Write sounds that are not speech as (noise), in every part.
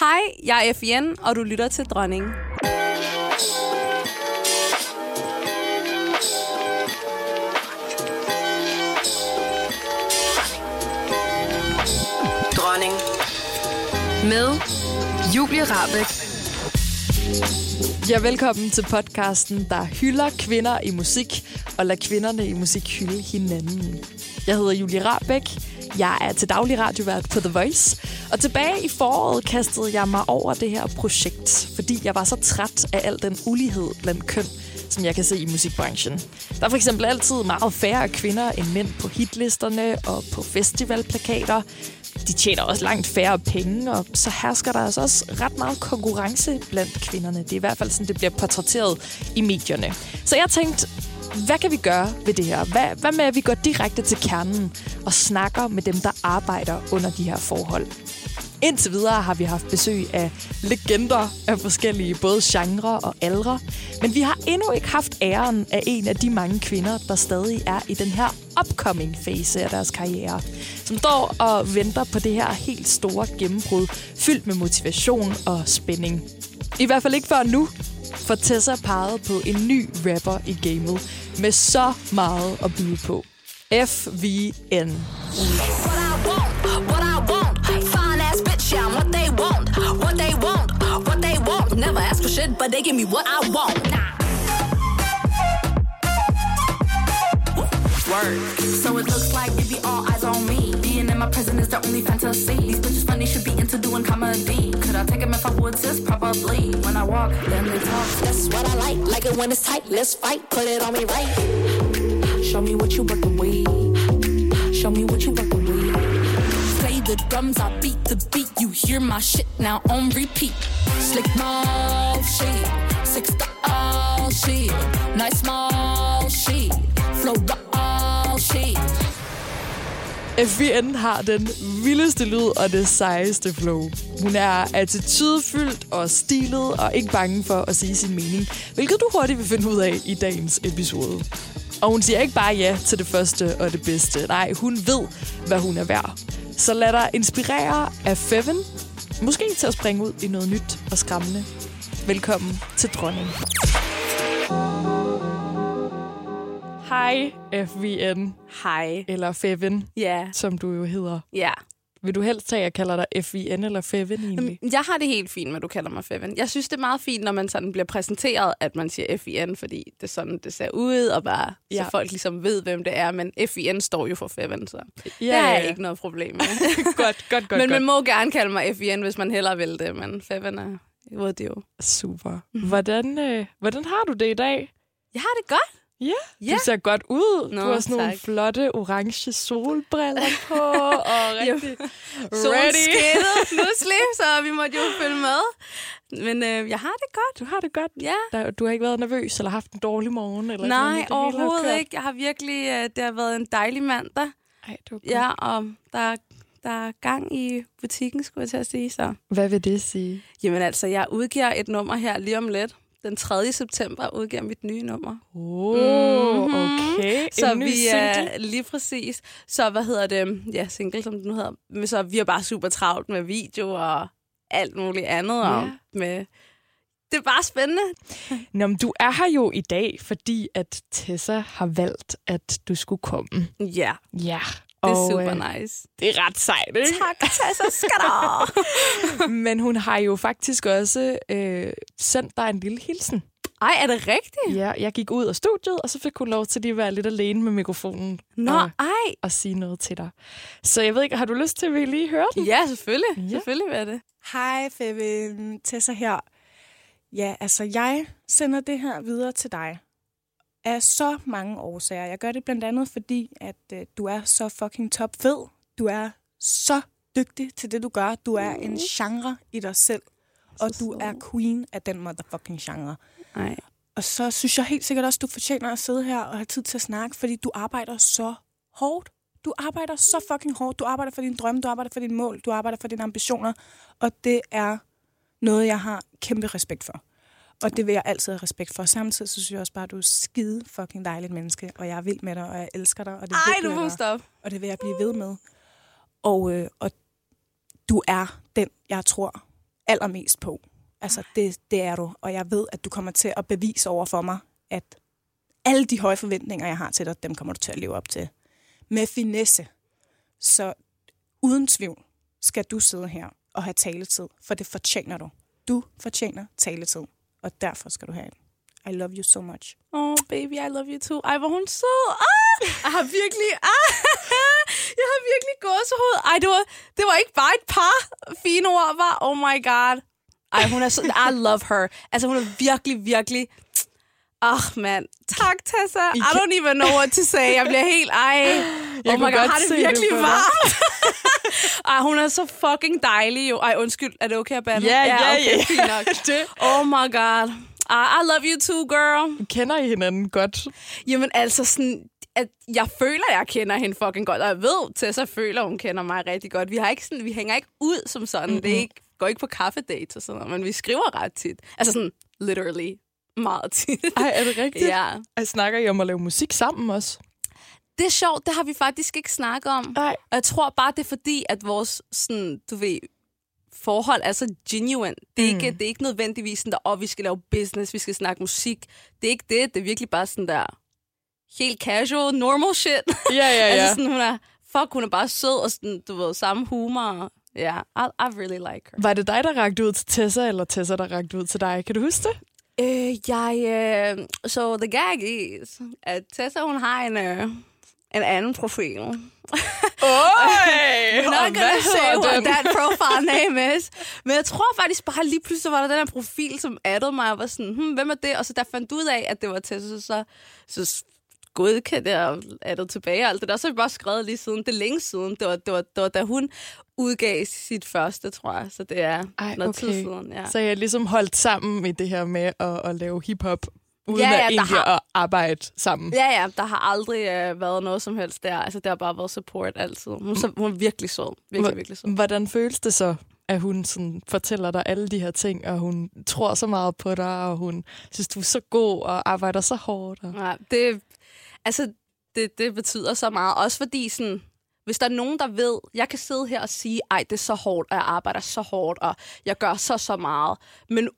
Hej, jeg er Fien, og du lytter til Dronning. Dronning. Med Julie Rabeck. Ja, velkommen til podcasten, der hylder kvinder i musik og lader kvinderne i musik hylde hinanden. Jeg hedder Julie Rabeck. Jeg er til daglig radiovært på The Voice. Og tilbage i foråret kastede jeg mig over det her projekt, fordi jeg var så træt af al den ulighed blandt køn, som jeg kan se i musikbranchen. Der er for eksempel altid meget færre kvinder end mænd på hitlisterne og på festivalplakater. De tjener også langt færre penge, og så hersker der altså også ret meget konkurrence blandt kvinderne. Det er i hvert fald sådan, det bliver portrætteret i medierne. Så jeg tænkte, hvad kan vi gøre ved det her? Hvad, hvad med, at vi går direkte til kernen og snakker med dem, der arbejder under de her forhold? Indtil videre har vi haft besøg af legender af forskellige både genrer og aldre, men vi har endnu ikke haft æren af en af de mange kvinder, der stadig er i den her upcoming fase af deres karriere, som står og venter på det her helt store gennembrud, fyldt med motivation og spænding. I hvert fald ikke før nu, for Tessa pegede på en ny rapper i gamet med så meget at byde på. FVN. What I want, what I want. Never ask for shit, but they give me what I want. Word. So it looks like it be all eyes on me. Being in my prison is the only fantasy. These bitches funny should be into doing comedy. Could I take them if I would, sis? Probably. When I walk, then they talk. That's what I like. Like it when it's tight. Let's fight. Put it on me right. Show me what you working with. Show me what you working with. The drums, I beat the beat. You hear my shit now on repeat. Slick mouth shit, six all shit, nice small shit, flow all shit. FVN har den vildeste lyd og det sejeste flow. Hun er attitydefyldt og stilet og ikke bange for at sige sin mening, hvilket du hurtigt vil finde ud af i dagens episode. Og hun siger ikke bare ja til det første og det bedste. Nej, hun ved, hvad hun er værd. Så lad dig inspirere af Feven. Måske til at springe ud i noget nyt og skræmmende. Velkommen til Dronning. Hej FVN, Hej. eller Feven, Ja, som du jo hedder. ja. Vil du helst have, at jeg kalder dig FVN eller Feven egentlig? Jeg har det helt fint med, at du kalder mig Feven. Jeg synes, det er meget fint, når man sådan bliver præsenteret, at man siger FIN, fordi det er sådan, det ser ud, og bare, ja. Så folk ligesom ved, hvem det er. Men FIN står jo for Feven, så Ja, det jeg ja. ikke noget problem med. (laughs) godt, godt, godt, men man godt. må gerne kalde mig FIN, hvis man hellere vil det. Men Feven er, ved det jo. Super. Hvordan, øh, hvordan har du det i dag? Jeg har det godt. Ja, Ja. du ser godt ud. Nå, du har sådan nogle tak. flotte orange solbriller (laughs) på, og rigtig ready. (laughs) pludselig, så vi måtte jo følge med. Men øh, jeg har det godt. Du har det godt. Ja. Der, du har ikke været nervøs eller haft en dårlig morgen? Eller Nej, har overhovedet ikke. Jeg har virkelig, øh, det har været en dejlig mandag. Ej, det var godt. Ja, og der, der er gang i butikken, skulle jeg til at sige. Så. Hvad vil det sige? Jamen altså, jeg udgiver et nummer her lige om lidt. Den 3. september udgiver mit nye nummer. Oh, Mhm. okay. Så en ny vi single. er lige præcis. Så hvad hedder det? Ja, single, som det nu hedder. Men så vi er bare super travlt med video og alt muligt andet. Og Ja. med det er bare spændende. (laughs) Nå, men du er her jo i dag, fordi at Tessa har valgt, at du skulle komme. Ja, Ja. Det er og, super øh, nice. Det er ret sejt, ikke? Tak, Tessa Skatter. (laughs) Men hun har jo faktisk også øh, sendt dig en lille hilsen. Ej, er det rigtigt? Ja, jeg gik ud af studiet, og så fik hun lov til lige at være lidt alene med mikrofonen Nå, og, ej. og sige noget til dig. Så jeg ved ikke, har du lyst til, at vi lige hører den? Ja, selvfølgelig. Ja. Selvfølgelig vil det. Hej, Febe. Tessa her. Ja, altså, jeg sender det her videre til dig af så mange årsager. Jeg gør det blandt andet, fordi at øh, du er så fucking top fed. Du er så dygtig til det, du gør. Du er en genre i dig selv. Og du er queen af den motherfucking genre. Ej. Og så synes jeg helt sikkert også, du fortjener at sidde her og have tid til at snakke, fordi du arbejder så hårdt. Du arbejder så fucking hårdt. Du arbejder for dine drømme, du arbejder for dine mål, du arbejder for dine ambitioner. Og det er noget, jeg har kæmpe respekt for. Og det vil jeg altid have respekt for. Samtidig så synes jeg også bare, at du er skide fucking dejligt menneske, og jeg er vild med dig, og jeg elsker dig, og det Ej, du må stoppe. og det vil jeg blive ved med. Og, øh, og du er den, jeg tror, allermest på. Altså, det, det er du. Og jeg ved, at du kommer til at bevise over for mig, at alle de høje forventninger, jeg har til dig, dem kommer du til at leve op til. Med finesse. Så uden tvivl skal du sidde her og have taletid, for det fortjener du. Du fortjener taletid, og derfor skal du have den. I love you so much. Oh, baby, I love you too. Ej, hvor hun sød. Ah, jeg har virkelig... Ah, (laughs) jeg har virkelig gåsehud. Ej, det var, det var ikke bare et par fine ord, var. Oh my god. Ej, hun er så... I love her. Altså, hun er virkelig, virkelig... Ah, mand. Tak, Tessa. I don't even know what to say. Jeg bliver helt... Ej. Jeg oh my god, har det det virkelig dig. varmt. (laughs) Ej, hun er så fucking dejlig jo. Ej, undskyld. Er det okay at bande? Ja, ja, ja. (laughs) Oh my god. Ej, I love you too, girl. Kender I hinanden godt? Jamen altså sådan, at jeg føler, at jeg kender hende fucking godt, og jeg ved, Tessa føler, hun kender mig rigtig godt. Vi, har ikke sådan, vi hænger ikke ud som sådan. Mm-hmm. Det er ikke, går ikke på kaffedates og sådan noget, men vi skriver ret tit. Altså sådan, literally, meget tit. Ej, er det rigtigt? ja. Ej, snakker I om at lave musik sammen også? Det er sjovt, det har vi faktisk ikke snakket om. Nej. Og jeg tror bare, det er fordi, at vores, sådan, du ved, forhold er så genuine. Det er, mm. ikke, det er ikke nødvendigvis sådan der, åh, oh, vi skal lave business, vi skal snakke musik. Det er ikke det. Det er virkelig bare sådan der, helt casual, normal shit. Ja, ja, (laughs) ja. altså sådan, hun er, fuck, hun er bare sød, og sådan, du ved, samme humor. Ja, yeah, I, I really like her. Var det dig, der rakte ud til Tessa, eller Tessa, der rakte ud til dig? Kan du huske det? Øh, jeg, øh, so the gag is, at Tessa, hun har en, øh, en anden profil. Oj! (laughs) I'm not gonna say what that profile (laughs) name is. Men jeg tror faktisk bare lige pludselig var der den her profil, som addede mig og var sådan, hmm, hvem er det? Og så der fandt ud af, at det var Tessa, så, så, jeg og addede tilbage og alt det der. Så har vi bare skrevet lige siden. Det er længe siden. Det var, det var, det var da hun udgav sit første, tror jeg. Så det er Ej, noget tid okay. siden. Ja. Så jeg er ligesom holdt sammen i det her med at, at lave hiphop, uden Ja, ja, at der egentlig har- at arbejde sammen. Ja, ja, der har aldrig øh, været noget som helst der. Altså, det har bare været support altid. Hun, er så, hun er virkelig sød. Virkelig, virkelig sød. Hvordan føles det så, at hun sådan fortæller dig alle de her ting, og hun tror så meget på dig, og hun synes, du er så god og arbejder så hårdt? Og... Ja, det, altså, det, det betyder så meget. Også fordi, sådan, hvis der er nogen, der ved, jeg kan sidde her og sige, ej, det er så hårdt, og jeg arbejder så hårdt, og jeg gør så, så meget. Men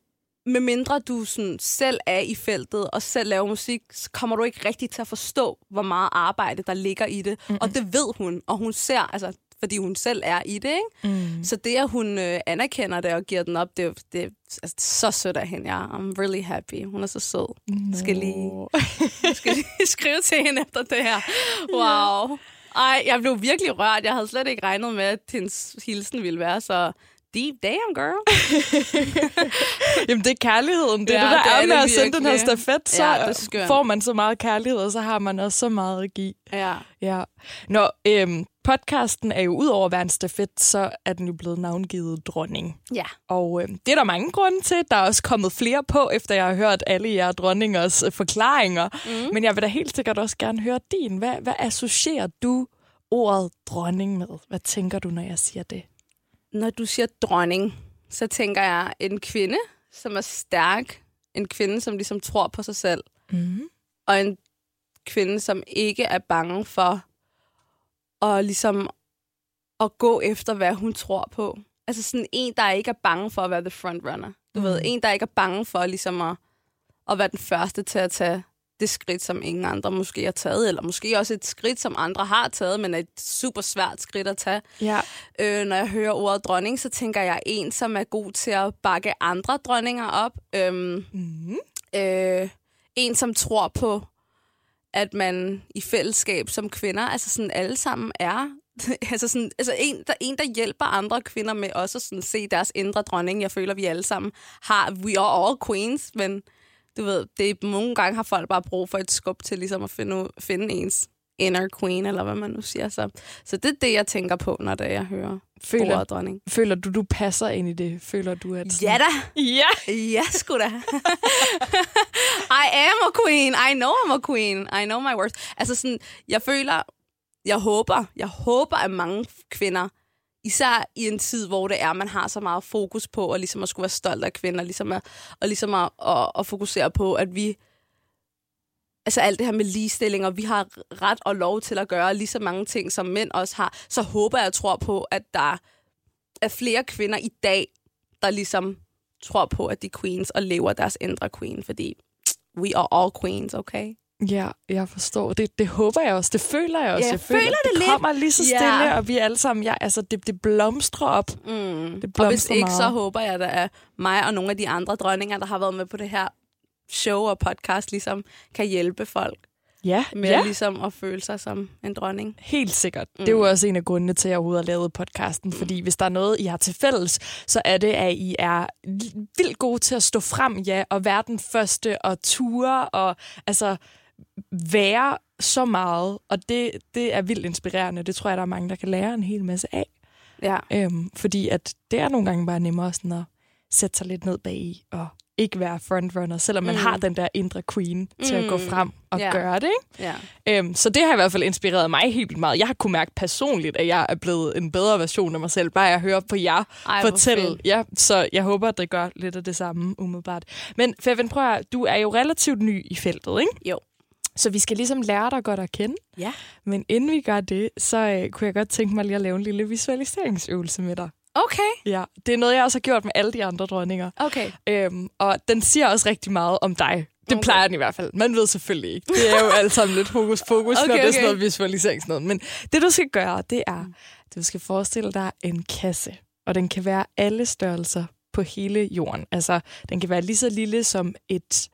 med mindre du sådan, selv er i feltet og selv laver musik, så kommer du ikke rigtig til at forstå, hvor meget arbejde, der ligger i det. Mm-hmm. Og det ved hun, og hun ser, altså, fordi hun selv er i det. Ikke? Mm. Så det, at hun øh, anerkender det og giver den op, det, er- det er altså, så sødt af hende. Ja. I'm really happy. Hun er så sød. Jeg skal lige jeg skal lige skrive til hende efter det her. Wow. Ej, jeg blev virkelig rørt. Jeg havde slet ikke regnet med, at hendes hilsen ville være så deep. Damn, girl. (laughs) Jamen, det er kærligheden. Det er Ja, det, der det er er, med at sende den her virkelig. stafet. Så Ja, er får man så meget kærlighed, og så har man også så meget at give. Ja. Ja. Nå, øhm, podcasten er jo ud over at være en stafet, så er den jo blevet navngivet dronning. Ja. Og øhm, det er der mange grunde til. Der er også kommet flere på, efter jeg har hørt alle jer dronningers øh, forklaringer. Mm. Men jeg vil da helt sikkert også gerne høre din. Hvad, hvad associerer du ordet dronning med? Hvad tænker du, når jeg siger det? Når du siger dronning, så tænker jeg en kvinde, som er stærk. En kvinde, som ligesom tror på sig selv. Mm. Og en kvinde, som ikke er bange for at ligesom at gå efter, hvad hun tror på. Altså sådan en, der ikke er bange for at være the frontrunner. Du mm. ved, en, der ikke er bange for ligesom at, at være den første til at tage det skridt, som ingen andre måske har taget, eller måske også et skridt, som andre har taget, men er et super svært skridt at tage. Ja. Øh, når jeg hører ordet dronning, så tænker jeg en, som er god til at bakke andre dronninger op. Øhm, Mm. øh, en, som tror på, at man i fællesskab som kvinder, altså sådan alle sammen er, (laughs) altså, sådan, altså en, der, en, der hjælper andre kvinder med også at sådan se deres indre dronning. Jeg føler, vi alle sammen har, we are all queens, men du ved, det nogle gange har folk bare brug for et skub til ligesom at finde, finde ens inner queen, eller hvad man nu siger. Så, så det er det, jeg tænker på, når det jeg hører Føler, ordet dronning. føler du, du passer ind i det? Føler du, at... sådan- Ja da! Ja! Ja, sgu da. (laughs) I am a queen. I know I'm a queen. I know my worth. Altså sådan, jeg føler, jeg håber, jeg håber, at mange kvinder, især i en tid, hvor det er, man har så meget fokus på, og ligesom at skulle være stolt af kvinder, ligesom at, og ligesom at, at, at fokusere på, at vi, altså alt det her med ligestilling, og vi har ret og lov til at gøre lige så mange ting, som mænd også har, så håber jeg og tror på, at der er flere kvinder i dag, der ligesom tror på, at de er queens og lever deres indre queen, fordi we are all queens, okay? Ja, jeg forstår. Det, det håber jeg også. Det føler jeg også. Ja, jeg jeg føler, føler det det lidt. kommer lige så Ja. stille, og vi alle sammen, ja, altså, det, det blomstrer op. Mm. Det Og hvis blomstrer ikke, meget. så håber jeg, at mig og nogle af de andre dronninger, der har været med på det her show og podcast, ligesom kan hjælpe folk Ja, med ja. ligesom at føle sig som en dronning. Helt sikkert. Mm. Mm. Det er jo også en af grundene til, at jeg overhovedet har lavet podcasten. Fordi hvis der er noget, I har til fælles, så er det, at I er vildt gode til at stå frem, ja, og være den første, og ture, og altså være så meget. Og det, det er vildt inspirerende. Det tror jeg, der er mange, der kan lære en hel masse af. Ja. Øhm, fordi at det er nogle gange bare nemmere sådan at sætte sig lidt ned bag i, og ikke være frontrunner, selvom man Mm. har den der indre queen til at gå Mm. frem og Ja. gøre det. Ikke? ja. Øhm, så det har i hvert fald inspireret mig helt vildt meget. Jeg har kunne mærke personligt, at jeg er blevet en bedre version af mig selv, bare jeg hører på jer Ej, fortælle. Ja, så jeg håber, at det gør lidt af det samme umiddelbart. Men Feven, prøv at, du er jo relativt ny i feltet, ikke? Jo. Så vi skal ligesom lære dig godt at kende. Ja. Men inden vi gør det, så øh, kunne jeg godt tænke mig lige at lave en lille visualiseringsøvelse med dig. Okay. Ja, det er noget, jeg også har gjort med alle de andre dronninger. Okay. Øhm, og den siger også rigtig meget om dig. Det Okay. plejer den i hvert fald. Man ved selvfølgelig ikke. Det er jo alt sammen lidt hokus pokus, okay, når Okay, det er sådan noget visualiseringsnød. Men det, du skal gøre, det er, at du skal forestille dig en kasse. Og den kan være alle størrelser på hele jorden. Altså, den kan være lige så lille som et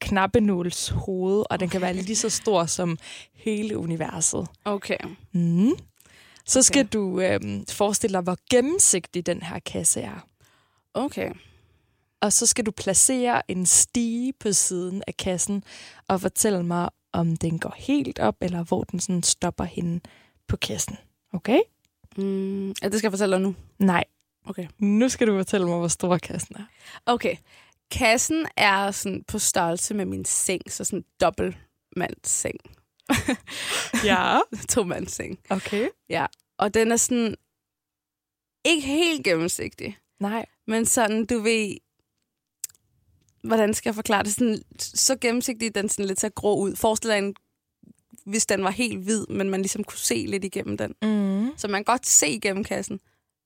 knappenåls hoved, og den kan være lige så stor som hele universet. Okay. Mm. Så skal Okay. du øhm, forestille dig, hvor gennemsigtig den her kasse er. Okay. Og så skal du placere en stige på siden af kassen og fortælle mig, om den går helt op, eller hvor den sådan stopper henne på kassen. Okay? Mm, ja, det skal jeg fortælle dig nu. Nej. Okay. Nu skal du fortælle mig, hvor stor kassen er. Okay. Kassen er sådan på størrelse med min seng, så sådan dobbeltmandsseng. Ja. (laughs) To-mandsseng. Okay. Og den er sådan ikke helt gennemsigtig, Nej. men sådan, du ved, hvordan skal jeg forklare det? Sådan, så gennemsigtig, den sådan lidt så grå ud. Forestil dig en, hvis den var helt hvid, men man ligesom kunne se lidt igennem den. Mm. Så man kan godt se igennem kassen,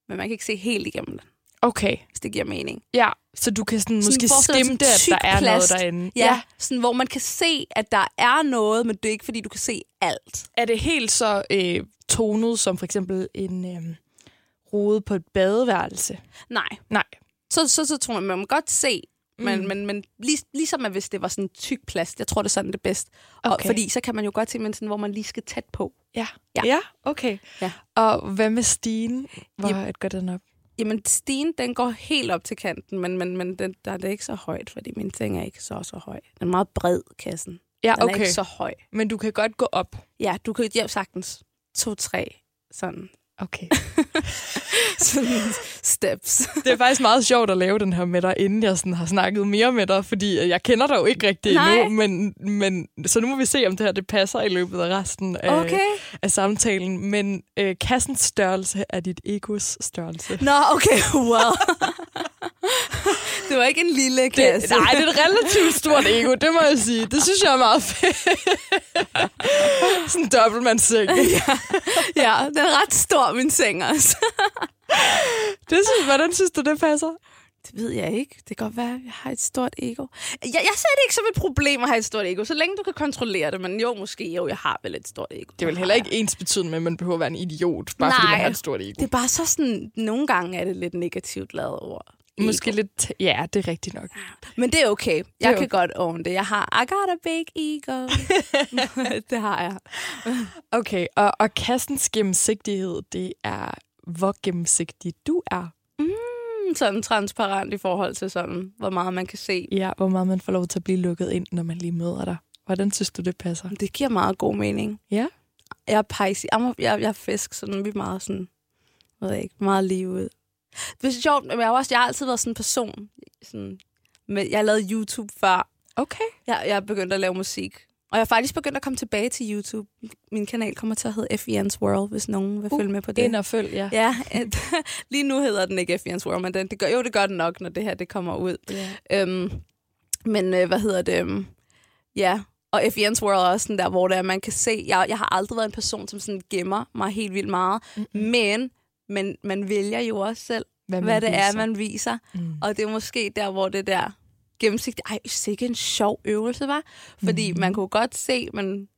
men man kan ikke se helt igennem den, Okay. hvis det giver mening. Ja, så du kan sådan, Sådan måske skimte, sådan at der er noget plast. derinde. Ja, ja, sådan hvor man kan se, at der er noget, men det er ikke, fordi du kan se alt. Er det helt så øh, tonet som for eksempel en øh, rode på et badeværelse? Nej. Nej. Så, så, så tror man må godt se, men, Mm. men, men lig, ligesom at hvis det var sådan tyk plast, jeg tror, det er sådan det er bedst. Og, Okay. fordi så kan man jo godt se, men sådan, hvor man lige skal tæt på. Ja. Ja. ja, okay. Ja. Og hvad med stigen? Hvor Jamen- et går den op? Jamen, stigen, den går helt op til kanten, men, men, men den, der er det ikke så højt, fordi min seng er ikke så, så høj. Den er meget bred, kassen. Ja, Den er okay. ikke så høj. Men du kan godt gå op. Ja, du kan jo sagtens to-tre sådan, Okay. (laughs) sådan steps. Det er faktisk meget sjovt at lave den her med dig, inden jeg sådan har snakket mere med dig, fordi jeg kender dig jo ikke rigtig Nej. endnu, men, men så nu må vi se, om det her det passer i løbet af resten af, Okay. af samtalen. Men øh, kassens størrelse er dit egos størrelse. Nå, okay, (laughs) well. Det var ikke en lille kasse. Det, nej, det er et relativt stort ego, det må jeg sige. Det synes jeg er meget fedt. Sådan en dobbeltmandsseng. (laughs) ja, den er ret stor, min seng også. Det synes, hvordan synes du, det passer? Det ved jeg ikke. Det kan godt være, at jeg har et stort ego. Jeg, jeg ser det ikke som et problem at have et stort ego, så længe du kan kontrollere det. Men jo, måske jo, jeg har vel et stort ego. Det er vel heller ikke ens betydende med, at man behøver at være en idiot, bare fordi Nej. man har et stort ego. Det er bare så sådan, nogle gange er det lidt negativt lavet ord. Måske lidt... Ja, det er rigtigt nok. Men det er okay. Jeg er kan okay. godt own det. Jeg har, I got a big ego. (laughs) det har jeg. Okay, og, og kassens gennemsigtighed, det er, hvor gennemsigtig du er. Mm, Sådan transparent i forhold til sådan, hvor meget man kan se. Ja, hvor meget man får lov til at blive lukket ind, når man lige møder dig. Hvordan synes du, det passer? Det giver meget god mening. Ja? Jeg er pejsi. Jeg, jeg, jeg er fisk, så vi er meget sådan, ved jeg ikke, meget lige ud. Det er sjovt, men jeg har, også, jeg har altid været sådan en person. Sådan, med, jeg lavet YouTube før. Okay. Jeg, jeg er begyndt at lave musik. Og jeg er faktisk begyndt at komme tilbage til YouTube. Min kanal kommer til at hedde FEN's World, hvis nogen vil Uh, følge med på det. Ind og følg, ja. Ja, et, (laughs) lige nu hedder den ikke FEN's World, men den, det gør, jo, det gør den nok, når det her det kommer ud. ja. Øhm, men øh, hvad hedder det? øhm, Ja, og FEN's World er også sådan der, hvor det er, man kan se, jeg, jeg har aldrig været en person, som sådan gemmer mig helt vildt meget, Mm-mm. men man, man vælger jo også selv, Hvad hvad, det er, viser. man viser. Mm. Og det er måske der, hvor det der gennemsigtigt... Ej, sikke en sjov øvelse, var. Fordi man kunne godt se, men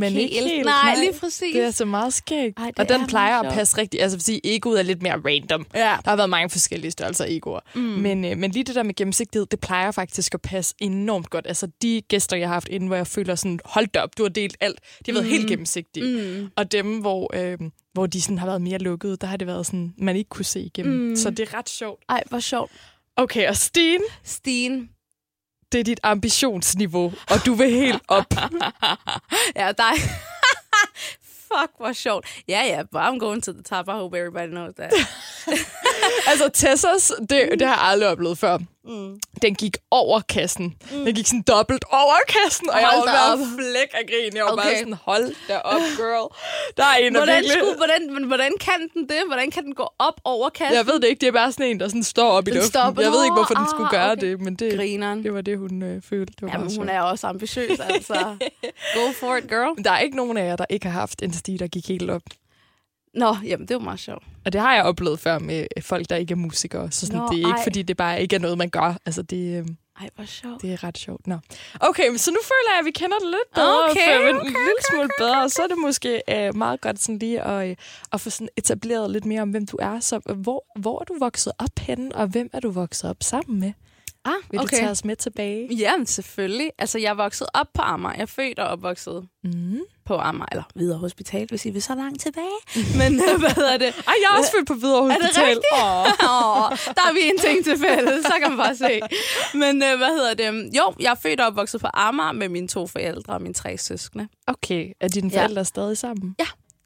Men helt. ikke helt, nej, nej. lige præcis. Det er så meget skægt. Ej, og den er plejer at passe rigtigt. Altså, fordi egoet er lidt mere random. Ja. Der har været mange forskellige størrelser af egoer. Mm. Men, øh, men lige det der med gennemsigtighed, det plejer faktisk at passe enormt godt. Altså de gæster, jeg har haft inde, hvor jeg føler sådan, hold da op, du har delt alt. De har været helt gennemsigtige. Mm. Og dem, hvor, øh, hvor de sådan har været mere lukkede, der har det været sådan, man ikke kunne se igennem. Mm. Så det er ret sjovt. Ej, hvor sjovt. Okay, og Stine, Stine. Det er dit ambitionsniveau, og du vil helt op. (laughs) Ja, dig. (laughs) Fuck, hvor sjovt. Ja, ja, but I'm going to the top. I hope everybody knows that. (laughs) altså Tessas, det, det har jeg aldrig oplevet før. Mm. Den gik over kassen. Mm. Den gik sådan dobbelt over kassen, og jeg Hold var da ved at flæk af grin. Jeg var okay. bare sådan, hold da op, (laughs) girl. Der er en, der Hvordan, virkelig... skulle, hvordan, men hvordan kan den det? Hvordan kan den gå op over kassen? Jeg ved det ikke, det er bare sådan en, der sådan står op i Den luften. står op- Jeg ved ikke, hvorfor den skulle ah, gøre okay. det, men det, Grineren. det var det, hun øh, følte. Det var Jamen, hun er også ambitiøs, altså. (laughs) Go for it, girl. Der er ikke nogen af jer, der ikke har haft en sti, der gik helt op. Nå, jamen, det var meget sjovt. Og det har jeg oplevet før med folk, der ikke er musikere. Så sådan, Nå, det er ikke, ej. fordi det bare ikke er noget, man gør. Altså, det, øh, Ej, hvor sjovt. det er ret sjovt. Nå. Okay, så nu føler jeg, at vi kender det lidt bedre. Okay, okay, en lille smule bedre. Og så er det måske øh, meget godt sådan lige at, øh, at få sådan etableret lidt mere om, hvem du er. Så øh, hvor, hvor er du vokset op henne, og hvem er du vokset op sammen med? Ah, Vil du tage os med tilbage? Jamen, selvfølgelig. Altså, jeg er vokset op på Amager. Jeg er født og opvokset Mm. på Amager, eller videre hospital, hvis I vil så langt tilbage. (laughs) Men øh, hvad hedder det? Ej, jeg er også født på Hvidovre Er det Hospital. rigtigt? Åh. Åh, der er vi en ting til fælles, så kan man bare se. Men øh, hvad hedder det? Jo, jeg er født og opvokset på Amager med mine to forældre og mine tre søskende. Okay, er dine Ja. forældre stadig sammen?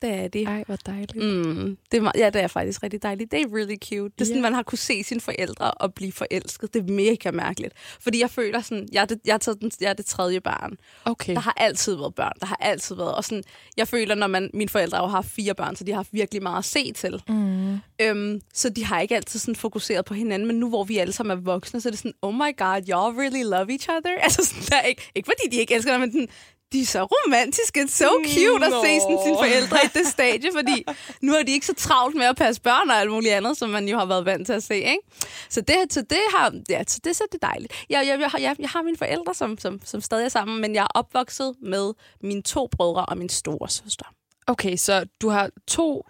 Det er det. Ej, hvor dejligt. Mm, det er, ja, det er faktisk rigtig dejligt. Det er really cute. Det er sådan, man har kunne se sine forældre og blive forelsket. Det er mega mærkeligt. Fordi jeg føler sådan, jeg er det, jeg er taget den, jeg er det tredje barn. Okay. Der har altid været børn. Der har altid været. Og sådan, jeg føler, når man, mine forældre har haft fire børn, så de har haft virkelig meget at se til. Mm. Øhm, så de har ikke altid sådan fokuseret på hinanden, men nu hvor vi alle sammen er voksne, så er det sådan, oh my god, y'all really love each other. (laughs) Altså sådan, der er ikke, ikke fordi de ikke elsker dig, men den, de er så romantiske, so cute at se sådan sine forældre i det stadie, fordi (laughs) nu er de ikke så travlt med at passe børn og alt muligt andet, som man jo har været vant til at se, ikke? Så det, så det har, ja, så det, så det er dejligt. Jeg, jeg, jeg, har- jeg, jeg har mine forældre, som, som, som stadig er sammen, men jeg er opvokset med mine to brødre og min store søster. Okay, så du har to,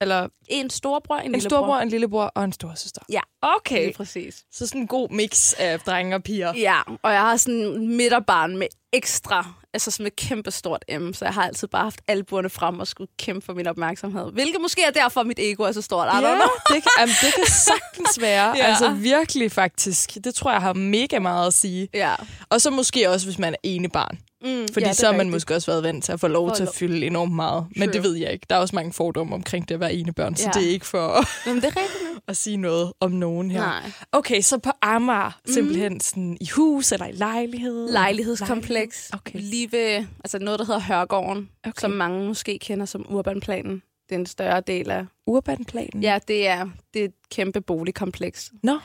eller En storebror, en, en lillebror. storbror, en lillebror og en storsøster. Ja, Okay. lige præcis. Så sådan en god mix af drenge og piger. Ja, og jeg har sådan en midterbarn med ekstra, altså sådan et kæmpe stort M, så jeg har altid bare haft albuerne frem og skulle kæmpe for min opmærksomhed. Hvilket måske er derfor, mit ego er så stort. Don't know. det, kan, jamen, det kan (laughs) sagtens være. Ja. ja. Altså virkelig faktisk. Det tror jeg har mega meget at sige. Ja. Og så måske også, hvis man er ene barn. Mm, Fordi ja, ja, så har man rigtigt. måske også været vant til at få lov Få til at fylde enormt meget. Men True. det ved jeg ikke. Der er også mange fordomme omkring det at være ene børn, så Ja. det er ikke for Jamen, det er rigtigt. (laughs) at sige noget om nogen her. Nej. Okay, så på Amager, simpelthen sådan i hus eller i lejlighed? Lejlighedskompleks. Okay. Lige ved altså noget, der hedder Hørgården, Okay. som mange måske kender som Urbanplanen. Det er en større del af... Urbanplanen? Ja, det er, det er et kæmpe boligkompleks. Nå,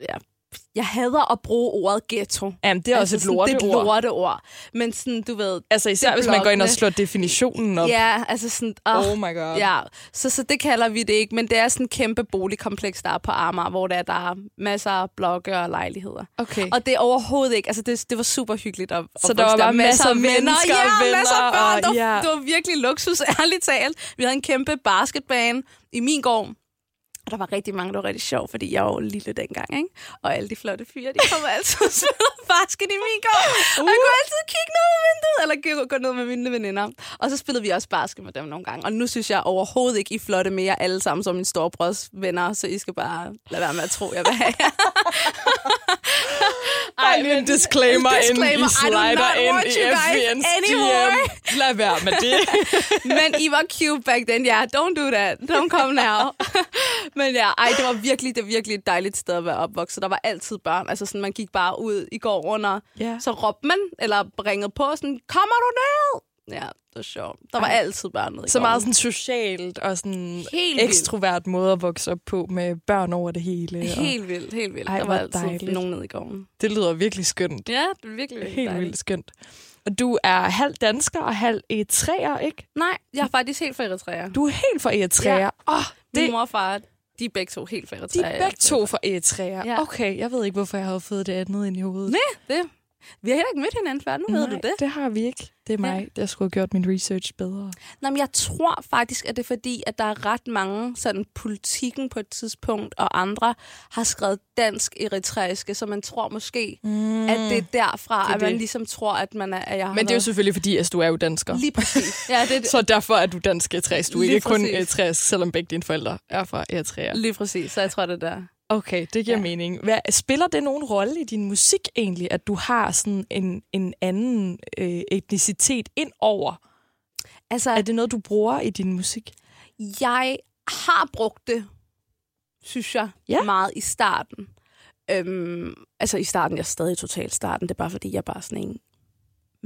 Ja. Jeg hader at bruge ordet ghetto. Jamen, det er også et lorteord. Det er et lorteord. Men sådan, du ved... Altså især er hvis man går ind og slår definitionen op. Ja, altså sådan... Oh, Oh my god. Ja, så, så det kalder vi det ikke, men det er sådan en kæmpe boligkompleks, der er på Amager, hvor der, der er masser af blokke og lejligheder. Okay. Og det er overhovedet ikke, altså det, det var super hyggeligt. At, Så at der var bare masser af mennesker ja, og venner, masser af børn. og- det, var, ja. det var virkelig luksus, (laughs) ærligt talt. Vi havde en kæmpe basketbane i min gård. Og der var rigtig mange, der var rigtig sjov, fordi jeg var jo lille dengang, ikke? Og alle de flotte fyre, de kom altid og spillede basket i min gård. Uh. Og jeg kunne altid kigge ned ad vinduet, eller gå, gå ned med mine veninder. Og så spillede vi også basket med dem nogle gange. Og nu synes jeg overhovedet ikke, I flotte mere alle sammen som min storebrors venner, så I skal bare lade være med at tro, jeg vil have (laughs) Ej, lige en disclaimer, Disclaimer, inden I slider ind i FBN's. DM. Lad være med det. (laughs) Men I var cute back then. Ja, yeah, don't do that. Don't come now. (laughs) Men ja, ej, det var virkelig, det var virkelig et dejligt sted at være opvokset. Der var altid børn. Altså sådan, man gik bare ud i går under. Ja. Så råbte man, eller ringede på, sådan, kommer du ned? Ja, det var sjovt. Der var Ej. altid børn nede i Så meget sådan socialt og sådan Helt vildt. ekstrovert måde at vokse op på med børn over det hele. og Helt vildt, helt vildt. Ej, der var altid dejligt. nogen nede i gården. Det lyder virkelig skønt. Ja, det er virkelig, Helt dejligt. vildt skønt. Og du er halv dansker og halv eritreer, ikke? Nej, jeg er faktisk helt fra Eritrea. Du er helt fra Eritrea. Ja. Åh, Min det, mor og far De er begge to helt fra De Eritrea. er begge to fra Eritrea. Ja. Okay, jeg ved ikke, hvorfor jeg har fået det andet ind i hovedet. Nej, det. Vi har heller ikke mødt hinanden før, nu ved du det. det har vi ikke. Det er mig, der skulle have gjort min research bedre. Nå, men jeg tror faktisk, at det er fordi, at der er ret mange sådan politikken på et tidspunkt, og andre har skrevet dansk eritreiske, så man tror måske, mm. at det er derfra, Det er at man det. ligesom tror, at man er... At jeg har Men det er jo selvfølgelig fordi, at du er jo dansker. Lige præcis. Ja, det er det. (laughs) Så derfor er du dansk eritreisk. Du er Lige ikke kun præcis. eritreisk, selvom begge dine forældre er fra Eritrea. Lige præcis, så jeg tror, det er der. Okay, det giver ja. Mening. Hvad, spiller det nogen rolle i din musik egentlig, at du har sådan en, en anden øh, etnicitet ind over? Altså, Er det noget, du bruger i din musik? jeg har brugt det, synes jeg, ja. meget i starten. Øhm, altså i starten, jeg er stadig totalt starten. Det er bare fordi, jeg er bare sådan en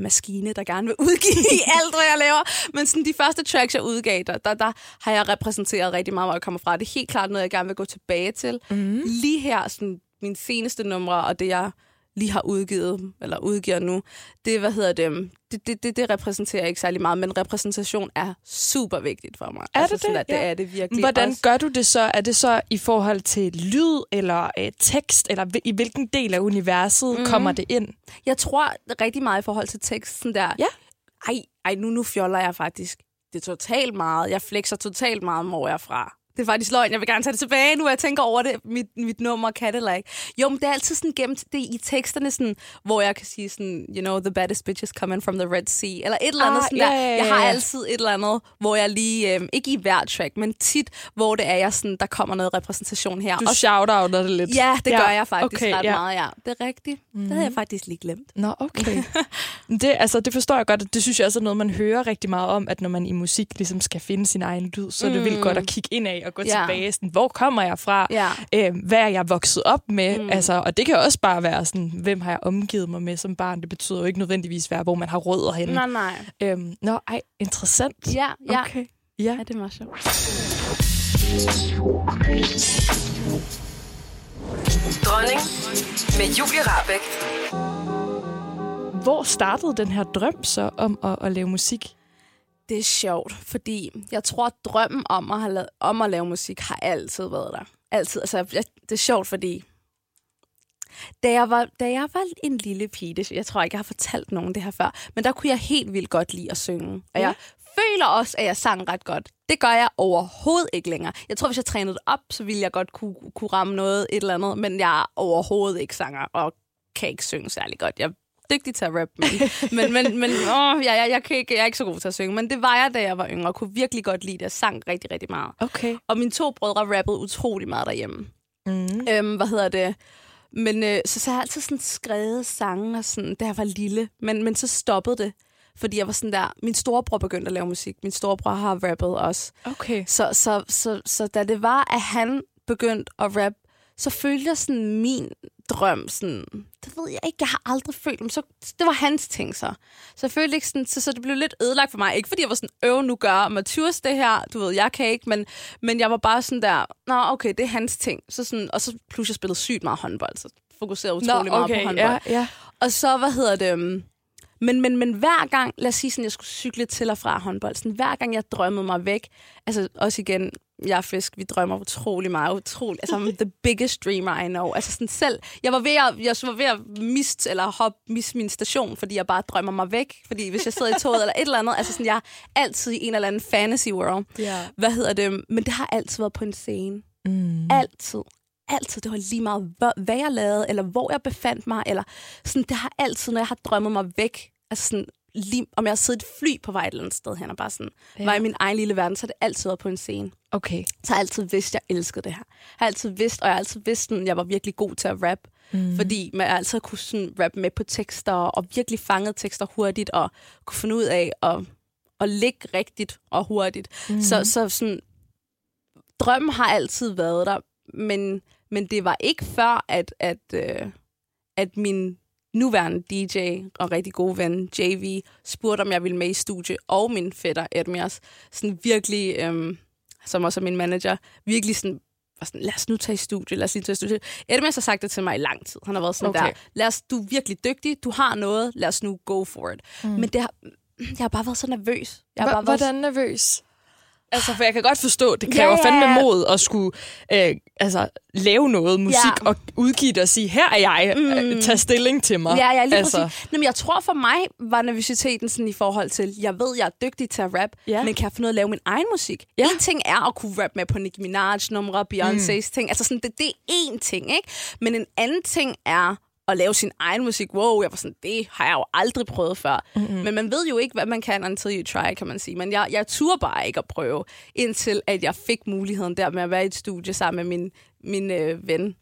maskine, der gerne vil udgive (laughs) alt, hvad jeg laver. Men sådan de første tracks, jeg udgav, der, der, der har jeg repræsenteret rigtig meget, hvor jeg kommer fra. Det er helt klart noget, jeg gerne vil gå tilbage til. Mm. Lige her, sådan mine seneste numre, og det jeg lige har udgivet, eller udgiver nu, det, hvad hedder det, det, det, det, det repræsenterer ikke særlig meget, men repræsentation er super vigtigt for mig. Er altså, det sådan, det? At det Ja. er det virkelig. Hvordan Også- gør du det så? Er det så i forhold til lyd eller øh, tekst, eller i hvilken del af universet mm. kommer det ind? Jeg tror rigtig meget i forhold til teksten der. Ja. Ej, ej nu, nu fjoller jeg faktisk. Det er totalt meget. Jeg flexer totalt meget, hvor jeg er fra. Det er faktisk løgn. Jeg vil gerne tage det tilbage, nu jeg tænker over det. Mit, mit nummer kan det eller ikke. Jo, men det er altid sådan gemt det i teksterne, sådan, hvor jeg kan sige sådan, you know, the baddest bitches coming from the Red Sea. Eller et eller andet Ah, sådan ja, der. Jeg har altid et eller andet, hvor jeg lige, øh, ikke i hver track, men tit, hvor det er, jeg sådan, der kommer noget repræsentation her. Du Og shout-outer det lidt. Ja, det Ja, gør jeg faktisk okay, ret ja. meget, ja. Det er rigtigt. Mm. Det havde jeg faktisk lige glemt. Nå, okay. (laughs) det, altså, det forstår jeg godt, det synes jeg også er noget, man hører rigtig meget om, at når man i musik ligesom skal finde sin egen lyd, så er det vildt godt at kigge ind af og gå. Ja. tilbage. Sådan, hvor kommer jeg fra? Ja. Øh, hvad er jeg vokset op med? Mm. Altså, og det kan også bare være sådan, hvem har jeg omgivet mig med som barn? Det betyder jo ikke nødvendigvis være, hvor man har rødder henne. Nej, nej. Øhm, nå, ej, interessant. Ja, ja. Okay. Ja. Ja, det er meget sjovt. Dronning med Julie Rabeck. Hvor startede den her drøm så om at, at lave musik? Det er sjovt, fordi jeg tror, at drømmen om at, have lavet, om at lave musik har altid været der. Altid. Altså, jeg, det er sjovt, fordi da jeg, var, da jeg var en lille pige, jeg tror ikke, jeg har fortalt nogen det her før, men der kunne jeg helt vildt godt lide at synge. Og jeg føler også, at jeg sang ret godt. Det gør jeg overhovedet ikke længere. Jeg tror, hvis jeg trænede det op, så ville jeg godt kunne, kunne ramme noget, et eller andet, men jeg er overhovedet ikke sanger, og kan ikke synge særlig godt. Jeg dygtig til at rappe, men, (laughs) men, men, men åh, jeg, jeg, jeg, kan ikke, jeg er ikke så god til at synge. Men det var jeg, da jeg var yngre, og kunne virkelig godt lide det. Jeg sang rigtig, rigtig meget. Okay. Og mine to brødre rappede utrolig meget derhjemme. Mm. Øhm, hvad hedder det? Men øh, så, så har jeg altid sådan skrevet sange, og sådan, da jeg var lille. Men, men så stoppede det. Fordi jeg var sådan der... Min storebror begyndte at lave musik. Min storebror har rappet også. Okay. Så, så, så, så da det var, at han begyndte at rap, så følte jeg sådan min drøm, sådan, det ved jeg ikke, jeg har aldrig følt, men så, det var hans ting så. Så jeg følte ikke sådan, så, så det blev lidt ødelagt for mig. Ikke fordi jeg var sådan, øv, nu gør Mathias det her, du ved, jeg kan ikke, men, men jeg var bare sådan der, nå okay, det er hans ting. Så sådan, og så pludselig spillede sygt meget håndbold, så fokuserede utrolig meget på håndbold. ja, ja. Og så, hvad hedder det... øhm, Men, men, men hver gang, lad os sige sådan, jeg skulle cykle til og fra håndbold, sådan, hver gang jeg drømmede mig væk, altså også igen, jeg er fisk, vi drømmer utrolig meget, utrolig, altså I'm the biggest dreamer I know. Altså sådan selv, jeg var ved at, jeg var ved at miste, eller hoppe, miste min station, fordi jeg bare drømmer mig væk, fordi hvis jeg sidder i toget eller et eller andet, altså sådan, jeg er altid i en eller anden fantasy world. Ja. Hvad hedder det? Men det har altid været på en scene. Mm. Altid. Altid. Det var lige meget, hvad, hvad jeg lavede, eller hvor jeg befandt mig, eller sådan, det har altid, når jeg har drømmet mig væk, altså sådan, lige, om jeg har siddet et fly på vej et eller andet sted hen, og bare sådan, ja. var i min egen lille verden, så har det altid været på en scene. Okay. Så har jeg altid vidst, at jeg elskede det her. Jeg har altid vidst, og jeg har altid vidst, at jeg var virkelig god til at rap. Mm. Fordi man altid kunne sådan rappe med på tekster, og virkelig fanget tekster hurtigt, og kunne finde ud af at, at ligge rigtigt og hurtigt. Mm. Så, så sådan, drømmen har altid været der, men, men det var ikke før, at, at, øh, at min nuværende DJ og rigtig gode ven, JV, spurgte, om jeg ville med i studie, og min fætter, Edmias, sådan virkelig, øhm, som også er min manager, virkelig sådan, var sådan, lad os nu tage i studie, lad os lige tage i studie. Edmias har sagt det til mig i lang tid. Han har været sådan Okay. der, lad os, du er virkelig dygtig, du har noget, lad os nu go for it. Mm. Men det har, jeg har bare været så nervøs. Jeg har bare været Hvordan nervøs? Altså, for jeg kan godt forstå, det kræver Ja, ja, ja, fandme mod at skulle øh, altså, lave noget musik Ja. og udgive det og sige, her er jeg, mm. tag stilling til mig. Ja, ja, lige altså, præcis. Nå, men jeg tror for mig var nervøsiteten sådan i forhold til, jeg ved, jeg er dygtig til at rap, Ja. men kan jeg finde ud af at lave min egen musik? Ja. En ting er at kunne rap med på Nicki Minaj-numre, Beyoncé's mm. ting. Altså sådan, det, det er én ting, ikke? Men en anden ting er at lave sin egen musik. Wow, jeg var sådan, det har jeg jo aldrig prøvet før. Mm-hmm. Men man ved jo ikke, hvad man kan until you try, kan man sige. Men jeg, jeg turde bare ikke at prøve, indtil at jeg fik muligheden der med at være i et studie sammen med min, min øh, ven,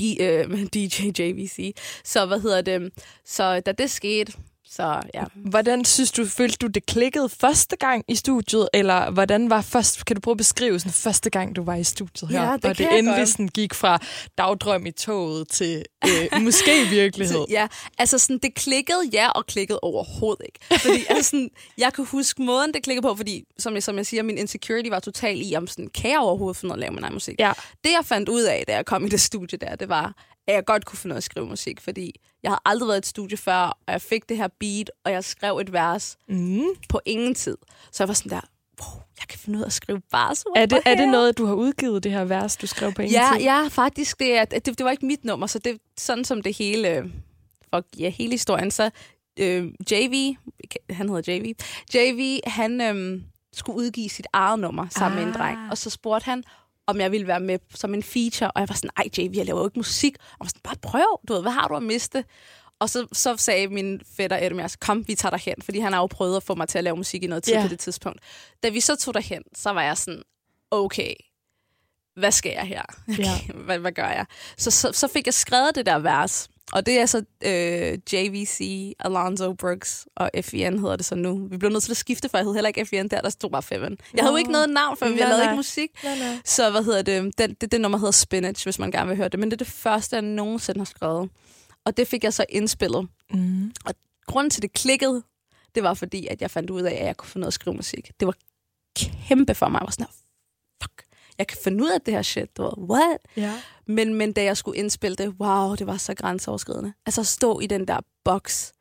D, øh, (laughs) DJ JVC. Så hvad hedder det? Så da det skete, så ja. Hvordan synes du, følte du, det klikkede første gang i studiet, eller hvordan var først, kan du prøve at beskrive sådan første gang, du var i studiet her, Ja, det og det endelig godt. sådan gik fra dagdrøm i toget til øh, (laughs) måske virkelighed? Ja, altså sådan, det klikkede ja, og klikkede overhovedet ikke. Fordi altså sådan, jeg kan huske måden, det klikkede på, fordi som jeg, som jeg siger, min insecurity var total i, om sådan, kan jeg overhovedet finde af at lave min egen musik? Ja. Det jeg fandt ud af, da jeg kom i det studie der, det var, at jeg godt kunne finde af at skrive musik, fordi jeg havde aldrig været i et studie før, og jeg fik det her beat, og jeg skrev et vers Mm. på ingen tid. Så jeg var sådan der, wow, jeg kan finde ud af at skrive vers. Er, det, er det noget, du har udgivet, det her vers, du skrev på en Ja, tid? ja, faktisk. Det, er, det, det var ikke mit nummer, så det sådan som det hele, for ja, hele historien. Så øh, JV, han hedder JV, JV, han øh, skulle udgive sit eget nummer sammen ah. med en Ah. dreng. Og så spurgte han, om jeg ville være med som en feature. Og jeg var sådan, ej JV, jeg laver jo ikke musik. Og jeg var sådan, bare prøv, du ved, hvad har du at miste? Og så, så sagde min fætter Edmias, kom, vi tager dig hen. Fordi han har jo prøvet at få mig til at lave musik i noget tid yeah. på det tidspunkt. Da vi så tog derhen, så var jeg sådan, okay, hvad skal jeg her? Ja. (laughs) hvad, hvad gør jeg? Så, så, så fik jeg skrevet det der vers. Og det er så øh, JVC, Alonzo Brooks og FEN hedder det så nu. Vi blev nødt til at skifte, for jeg hed heller ikke FEN der, der stod bare Feven. Jeg havde jo ikke noget navn, for vi lavede ikke musik. Nej, nej. Så hvad hedder det? Den, det, det nummer hedder Spinach, hvis man gerne vil høre det. Men det er det første, jeg nogensinde har skrevet. Og det fik jeg så indspillet. Mm. Grunden til, det klikkede, det var fordi, at jeg fandt ud af, at jeg kunne ud af at skrive musik. Det var kæmpe for mig. Jeg var sådan, her, fuck, jeg kan finde ud af det her shit. Det var, what? Ja. Men, men da jeg skulle indspille det, wow, det var så grænseoverskridende. Altså at stå i den der boks,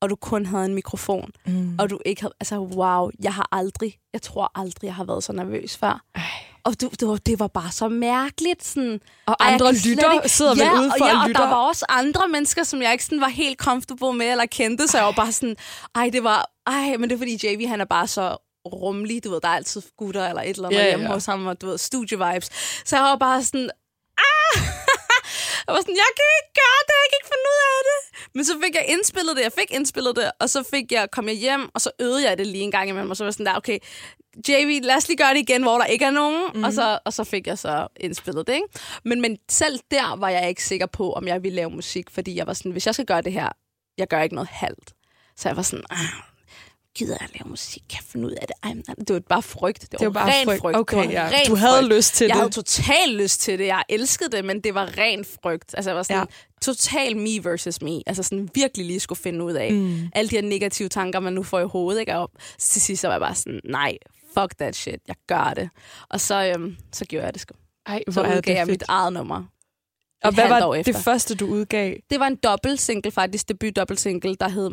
og du kun havde en mikrofon, Mm. og du ikke havde... Altså, wow, jeg har aldrig... Jeg tror aldrig, jeg har været så nervøs før. Ej. Og du, det, var, det var bare så mærkeligt. Sådan, Og Ej, andre slet lytter ikke- sidder ja, vel ude for og, ja, og og der var også andre mennesker, som jeg ikke sådan var helt comfortable med eller kendte, så jeg var bare sådan, ej, det var, ej, men det er fordi JV, han er bare så rummelig, du ved, der er altid gutter eller et eller andet Ja, hjemme ja. hos ham, og du ved, studie-vibes. Så jeg var bare sådan, ah! (laughs) jeg var sådan, jeg kan ikke gøre det, jeg kan ikke finde ud af det. Men så fik jeg indspillet det, jeg fik indspillet det, og så fik jeg, kom jeg hjem, og så øvede jeg det lige en gang imellem, og så var sådan der, okay, JV, lad os lige gøre det igen, hvor der ikke er nogen. Mhm. Mm. Og, så, og så fik jeg så indspillet det, ikke? Men, men selv der var jeg ikke sikker på, om jeg ville lave musik, fordi jeg var sådan, hvis jeg skal gøre det her, jeg gør ikke noget halvt. Så jeg var sådan, ah, gider jeg lave musik? Kan jeg finde ud af det? Ej, men det var bare frygt. Det var, Det var bare ren frygt. frygt. Okay, det var ja. ren Du havde frygt. lyst til jeg det. havde total lyst til det. Jeg elskede det, men det var ren frygt. Altså, jeg var sådan Ja. total me versus me. Altså sådan virkelig lige skulle finde ud af mm. alle de her negative tanker, man nu får i hovedet. Ikke? Og til sidst så var jeg bare sådan, nej, fuck that shit. Jeg gør det. Og så, øhm, så gjorde jeg det sgu. Ej, Så hvor er udgav jeg det mit fedt. eget nummer. Og hvad var det efter. første, du udgav? Det var en dobbelt single, faktisk debut dobbelt single, der hed,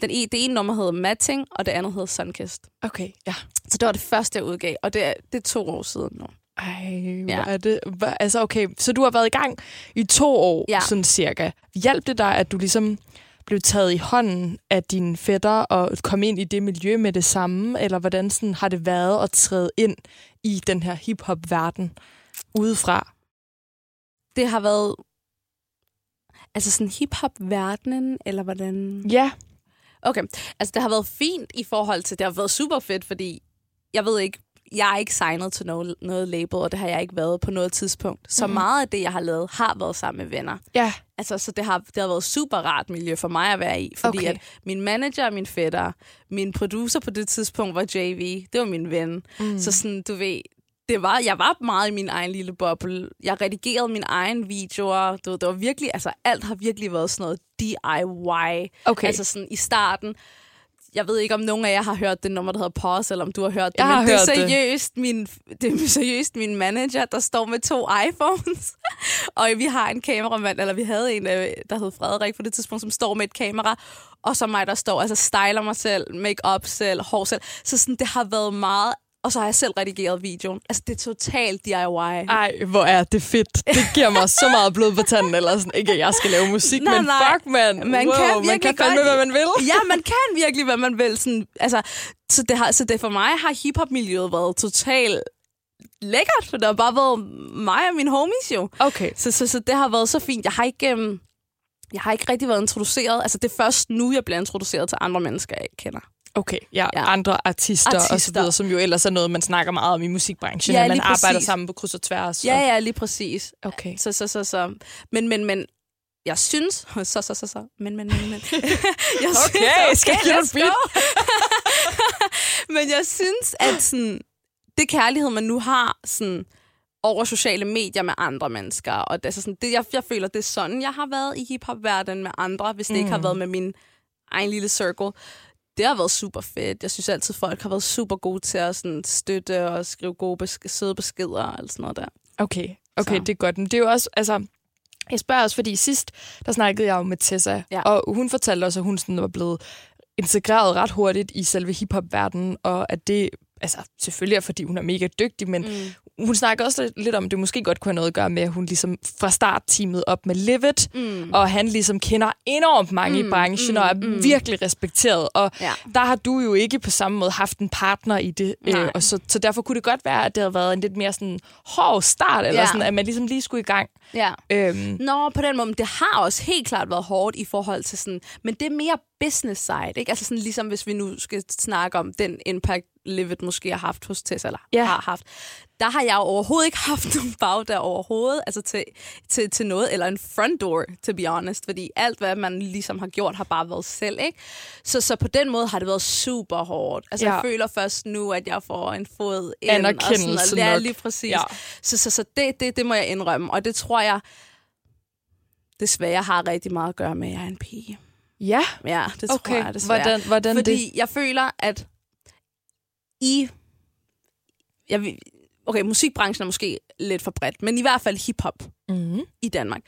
den, e- det ene nummer hed Matting, og det andet hed Sunkissed. Okay, ja. Så det var det første, jeg udgav, og det er, det er to år siden nu. Ej, hvor Ja. er det... Hvor, altså, okay, så du har været i gang i to år, Ja. sådan cirka. Hjalp det dig, at du ligesom blev taget i hånden af dine fætter og kom ind i det miljø med det samme? Eller hvordan sådan, har det været at træde ind i den her hip-hop-verden udefra? Det har været altså sådan hip-hop-verdenen, eller hvordan? Ja. Okay, altså det har været fint i forhold til, det har været super fedt, fordi jeg ved ikke, jeg er ikke signet til noget, noget label, og det har jeg ikke været på noget tidspunkt. Så Mhm. meget af det, jeg har lavet, har været sammen med venner. Ja. Altså, så det har, det har været super rart miljø for mig at være i, fordi Okay. at min manager er min fætter, min producer på det tidspunkt var JV, det var min ven. Mm. Så sådan, du ved, det var, jeg var meget i min egen lille boble. Jeg redigerede mine egen videoer. Du ved, det var virkelig, altså alt har virkelig været sådan noget DIY. Okay. Altså sådan i starten. Jeg ved ikke, om nogen af jer har hørt det nummer, der hedder Pause, eller om du har hørt det. Jeg har men det er hørt det. seriøst Min, det er seriøst min manager, der står med to iPhones. (laughs) og vi har en kameramand, eller vi havde en, øh, der hed Frederik på det tidspunkt, som står med et kamera. Og så mig, der står, altså styler mig selv, make up selv, hår selv. Så sådan, det har været meget og så har jeg selv redigeret videoen. Altså, det er totalt DIY. Ej, hvor er det fedt. Det giver mig så meget blod på tanden, eller sådan, ikke at jeg skal lave musik, Nej, men nej. fuck, man. Man wow, kan man virkelig kan fandme, godt- hvad man vil. ja, man kan virkelig, hvad man vil. Sådan, altså, så, det har, så det for mig har hiphop-miljøet været totalt lækkert, for det har bare været mig og mine homies jo. Okay. Så, så, så det har været så fint. Jeg har ikke... Øhm, jeg har ikke rigtig været introduceret. Altså, det er først nu, jeg bliver introduceret til andre mennesker, jeg ikke kender. Okay, ja, Ja. andre artister, artister og så videre, som jo ellers er noget, man snakker meget om i musikbranchen, Ja, at man lige arbejder præcis. sammen på kryds og tværs. Ja, og- ja, lige præcis. Okay. Så, så, så, så. Men, men, men, jeg synes... (laughs) Så, så, så, så. Men, men, men, men. (laughs) jeg Okay, skal jeg give (laughs) men jeg synes, at sådan, det kærlighed, man nu har sådan, over sociale medier med andre mennesker, og det, er så sådan, det, jeg, jeg føler, det er sådan, jeg har været i hiphop-verdenen med andre, hvis det mm. ikke har været med min egen lille circle. Det har været super fedt. Jeg synes altid, folk har været super gode til at sådan, støtte og skrive gode besk- søde beskeder og alt sådan noget der. Okay, okay, Så. det er godt. Men det er jo også, altså, jeg spørger også, fordi sidst, der snakkede jeg jo med Tessa, Ja. og hun fortalte også, at hun sådan var blevet integreret ret hurtigt i selve hiphop-verdenen, og at det, altså selvfølgelig er, fordi hun er mega dygtig, men mm. Hun snakker også lidt, om, at det måske godt kunne have noget at gøre med, at hun ligesom fra start teamet op med Livet, mm. og han ligesom kender enormt mange mm. i branchen, mm. og er mm. virkelig respekteret, og Ja. der har du jo ikke på samme måde haft en partner i det, øh, og så, så derfor kunne det godt være, at det havde været en lidt mere sådan hård start, eller Ja. sådan, at man ligesom lige skulle i gang. Ja. Øhm, Nå, på den måde, det har også helt klart været hårdt i forhold til sådan, men det er mere business side, ikke? Altså sådan ligesom hvis vi nu skal snakke om den impact Livet måske har haft hos Tessa, eller Ja. har haft. Der har jeg jo overhovedet ikke (laughs) haft nogen bag der overhovedet, altså til, til, til noget, eller en front door, to be honest, fordi alt, hvad man ligesom har gjort, har bare været selv, ikke? Så, så på den måde har det været super hårdt. Altså, Ja. jeg føler først nu, at jeg får en fod ind. og sådan Anerkendelse noget. Ja, lige præcis. Ja. Så, så, så det, det, det må jeg indrømme, og det tror jeg desværre har rigtig meget at gøre med, at jeg er en pige. ja, Ja, det tror okay. jeg desværre. Hvordan, hvordan Fordi det? jeg føler, at i... Jeg, vil- okay, musikbranchen er måske lidt for bredt, men i hvert fald hiphop Mm. i Danmark,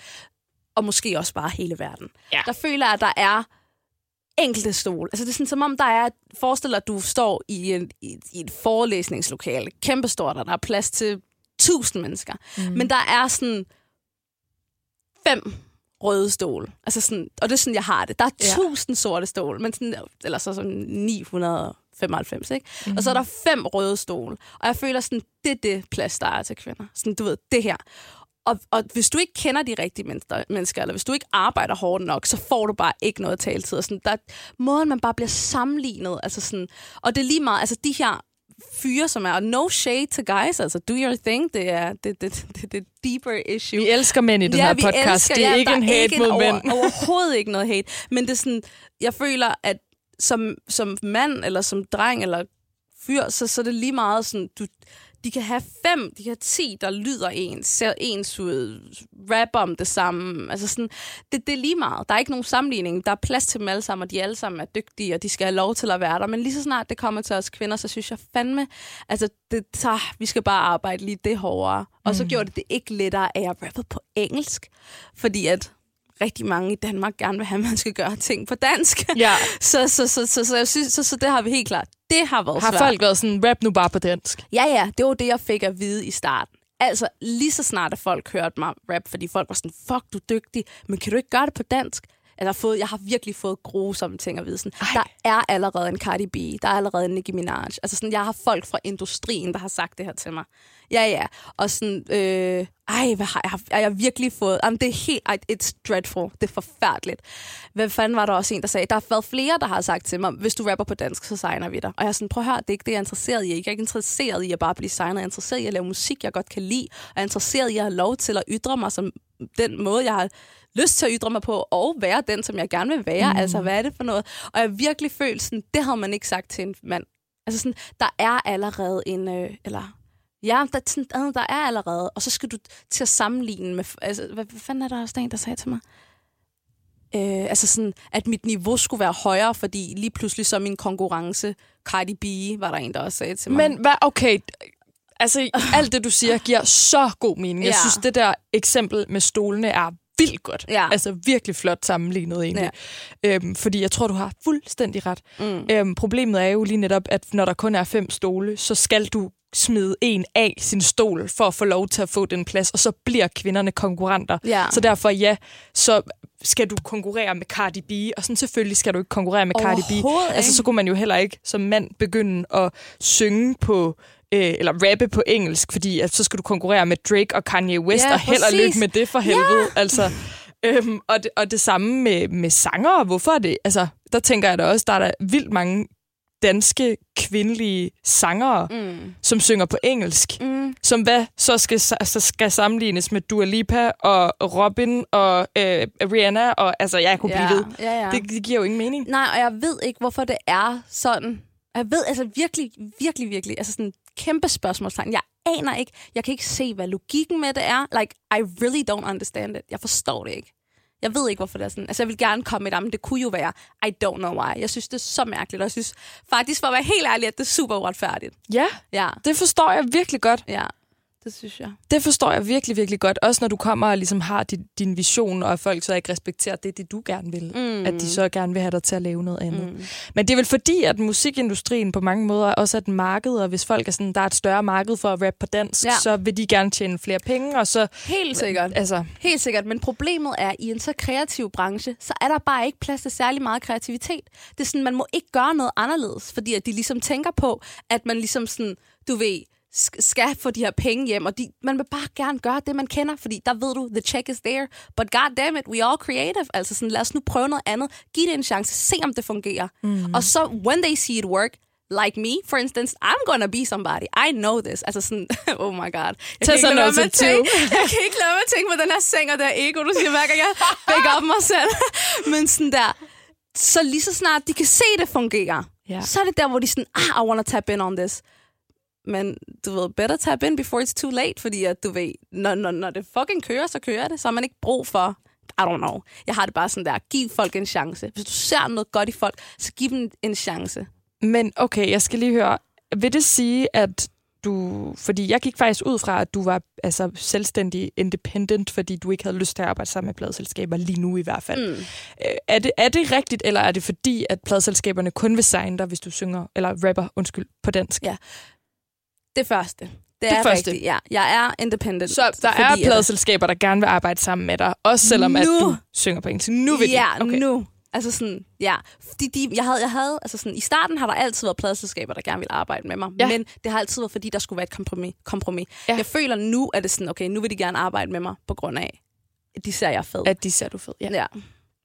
og måske også bare hele verden, Ja. der føler jeg, at der er enkelte stole. Altså det er sådan, som om der er, forestil dig, at du står i, en, i, i et forelæsningslokale, kæmpestort, og der er plads til tusind mennesker. Mm. Men der er sådan fem røde stole. Altså sådan, og det er sådan, jeg har det. Der er Ja. tusind sorte stole, men sådan, eller så sådan 995, ikke? Mm. Og så er der fem røde stole. Og jeg føler sådan, det er det plads, der er til kvinder. Sådan, du ved, det her. Og, og hvis du ikke kender de rigtige mennesker, eller hvis du ikke arbejder hårdt nok, så får du bare ikke noget taletid. Og Sådan, der, måden, man bare bliver sammenlignet. Altså sådan, og det er lige meget, altså de her fyre, som er, og no shade to guys, altså do your thing, det er det, det, det, det er deeper issue. Vi elsker mænd i den her vi podcast. elsker- det er ja, ikke en hate ikke mod over, mænd. Overhovedet ikke noget hate. Men det er sådan, jeg føler, at som, som mand, eller som dreng, eller fyr, så, så er det lige meget sådan, du, de kan have fem, de kan have ti, der lyder ens, ser ens ud, rapper om det samme. Altså sådan, det, det er lige meget. Der er ikke nogen sammenligning. Der er plads til dem alle sammen, og de alle sammen er dygtige, og de skal have lov til at være der. Men lige så snart det kommer til os kvinder, så synes jeg fandme, altså det, så, vi skal bare arbejde lige det hårdere. Og så gjorde det det ikke lettere, at jeg rappede på engelsk. Fordi at rigtig mange i Danmark gerne vil have, at man skal gøre ting på dansk. Ja. (laughs) Så, så, så, så, så, jeg synes, så, så det har vi helt klart. Det har været Har svært. folk været sådan, rap nu bare på dansk? Ja, ja, det var det, jeg fik at vide i starten. Altså, lige så snart at folk hørte mig rap, fordi folk var sådan, fuck, du er dygtig, men kan du ikke gøre det på dansk? Altså, har, fået, jeg har virkelig fået grusomme ting at vide. Sådan, Ej. der er allerede en Cardi B, der er allerede en Nicki Minaj. Altså, sådan, jeg har folk fra industrien, der har sagt det her til mig. Ja, ja. Og sådan, øh, ej, hvad har jeg, haft- jeg har virkelig fået... Jamen, det er helt... Ej, it's dreadful. Det er forfærdeligt. Hvad fanden var der også en, der sagde? Der har været flere, der har sagt til mig, hvis du rapper på dansk, så signer vi dig. Og jeg er sådan, prøv at høre, det er ikke det, jeg er interesseret i. Jeg er ikke interesseret i at bare blive signet. Jeg er interesseret i at lave musik, jeg godt kan lide. Og jeg er interesseret i at have lov til at ytre mig som den måde, jeg har lyst til at ytre mig på, og være den, som jeg gerne vil være. Mm. Altså, hvad er det for noget? Og jeg har virkelig følt sådan, det havde man ikke sagt til en mand. Altså sådan, der er allerede en, øh, eller Ja, der, sådan, der er allerede. Og så skal du til at sammenligne med... Altså, hvad, hvad fanden er der også der en, der sagde til mig? Øh, altså sådan, at mit niveau skulle være højere, fordi lige pludselig så min konkurrence Cardi B, var der en, der også sagde til mig. Men hvad, okay, altså alt det, du siger, giver så god mening. Jeg Ja. synes, det der eksempel med stolene er vildt godt. Ja. Altså virkelig flot sammenlignet egentlig. Ja. Øhm, fordi jeg tror, du har fuldstændig ret. Mm. Øhm, problemet er jo lige netop, at når der kun er fem stole, så skal du smide en af sin stol for at få lov til at få den plads, og så bliver kvinderne konkurrenter. Ja. Så derfor ja, så skal du konkurrere med Cardi B, og sådan selvfølgelig skal du ikke konkurrere med Cardi B. Altså så kunne man jo heller ikke som mand begynde at synge på øh, eller rappe på engelsk, fordi at så skal du konkurrere med Drake og Kanye West, Ja, og held og lykke med det for helvede. Ja. Altså, øhm, og, det, og det samme med, med sanger. Hvorfor er det? Altså, der tænker jeg da også, der er der vildt mange danske kvindelige sangere, mm. som synger på engelsk, mm. som hvad så skal, så skal sammenlignes med Dua Lipa og Robin og øh, Rihanna, og altså, jeg kunne blive Ja, ved. ja, ja. Det, det giver jo ingen mening. Nej, og jeg ved ikke, hvorfor det er sådan. Jeg ved altså virkelig, virkelig, virkelig, altså sådan kæmpe spørgsmålstegn. Jeg aner ikke, jeg kan ikke se, hvad logikken med det er. Like, I really don't understand it. Jeg forstår det ikke. Jeg ved ikke, hvorfor det er sådan. Altså, jeg vil gerne komme med det, men det kunne jo være, I don't know why. Jeg synes, det er så mærkeligt, og jeg synes faktisk, for at være helt ærlig, at det er super uretfærdigt. Ja, Ja, det forstår jeg virkelig godt. ja, det synes jeg. Det forstår jeg virkelig, virkelig godt. Også når du kommer og ligesom har din, din vision, og folk så ikke respekterer det, det du gerne vil. Mm. At de så gerne vil have dig til at lave noget andet. Mm. Men det er vel fordi, at musikindustrien på mange måder også er et marked, og hvis folk er sådan, der er et større marked for at rappe på dansk, Ja. så vil de gerne tjene flere penge, og så... Helt sikkert. Altså, Helt sikkert, men problemet er, at i en så kreativ branche, så er der bare ikke plads til særlig meget kreativitet. Det er sådan, man må ikke gøre noget anderledes, fordi at de ligesom tænker på, at man ligesom sådan, du ved, skal få de her penge hjem, og de, man vil bare gerne gøre det, man kender, fordi der ved du, the check is there, but god damn it, we all creative. Altså sådan, lad os nu prøve noget andet, giv det en chance, se om det fungerer. Mm. Og så, when they see it work, like me, for instance, I'm gonna be somebody. I know this. Altså sådan, (laughs) oh my god. Jeg Tag kan at two. tænke- (laughs) jeg kan ikke lade med at tænke på den her seng og der ego, du siger hver gang jeg bækker op mig selv. (laughs) Men sådan der, så lige så snart de kan se, det fungerer, Ja. så er det der, hvor de sådan, ah, I wanna tap in on this. Men du ved, better tap in before it's too late, fordi at du ved, når, når, når det fucking kører, så kører det. Så har man ikke brug for, I don't know. Jeg har det bare sådan der, giv folk en chance. Hvis du ser noget godt i folk, så giv dem en chance. men okay, jeg skal lige høre. Vil det sige, at du... Fordi jeg gik faktisk ud fra, at du var altså, selvstændig independent, fordi du ikke havde lyst til at arbejde sammen med pladselskaber lige nu i hvert fald. Mm. Er, det, er det rigtigt, eller er det fordi, at pladselskaberne kun vil signe dig, hvis du synger, eller rapper, undskyld, på dansk? Ja. Det første. Det, Det er første. rigtigt, ja. Jeg er independent. Så der er at- pladselskaber, der gerne vil arbejde sammen med dig, også selvom at Nu. du synger på engelsk. Nu vil ja, de. Okay. nu. Altså sådan, ja. Fordi de, jeg havde, jeg havde, altså sådan, i starten har der altid været pladselskaber, der gerne ville arbejde med mig. Ja. Men det har altid været, fordi der skulle være et kompromis. kompromis. Ja. Jeg føler nu, at det sådan, okay, nu vil de gerne arbejde med mig, på grund af, at de ser, jeg fed. At de ser du fed. Ja. ja.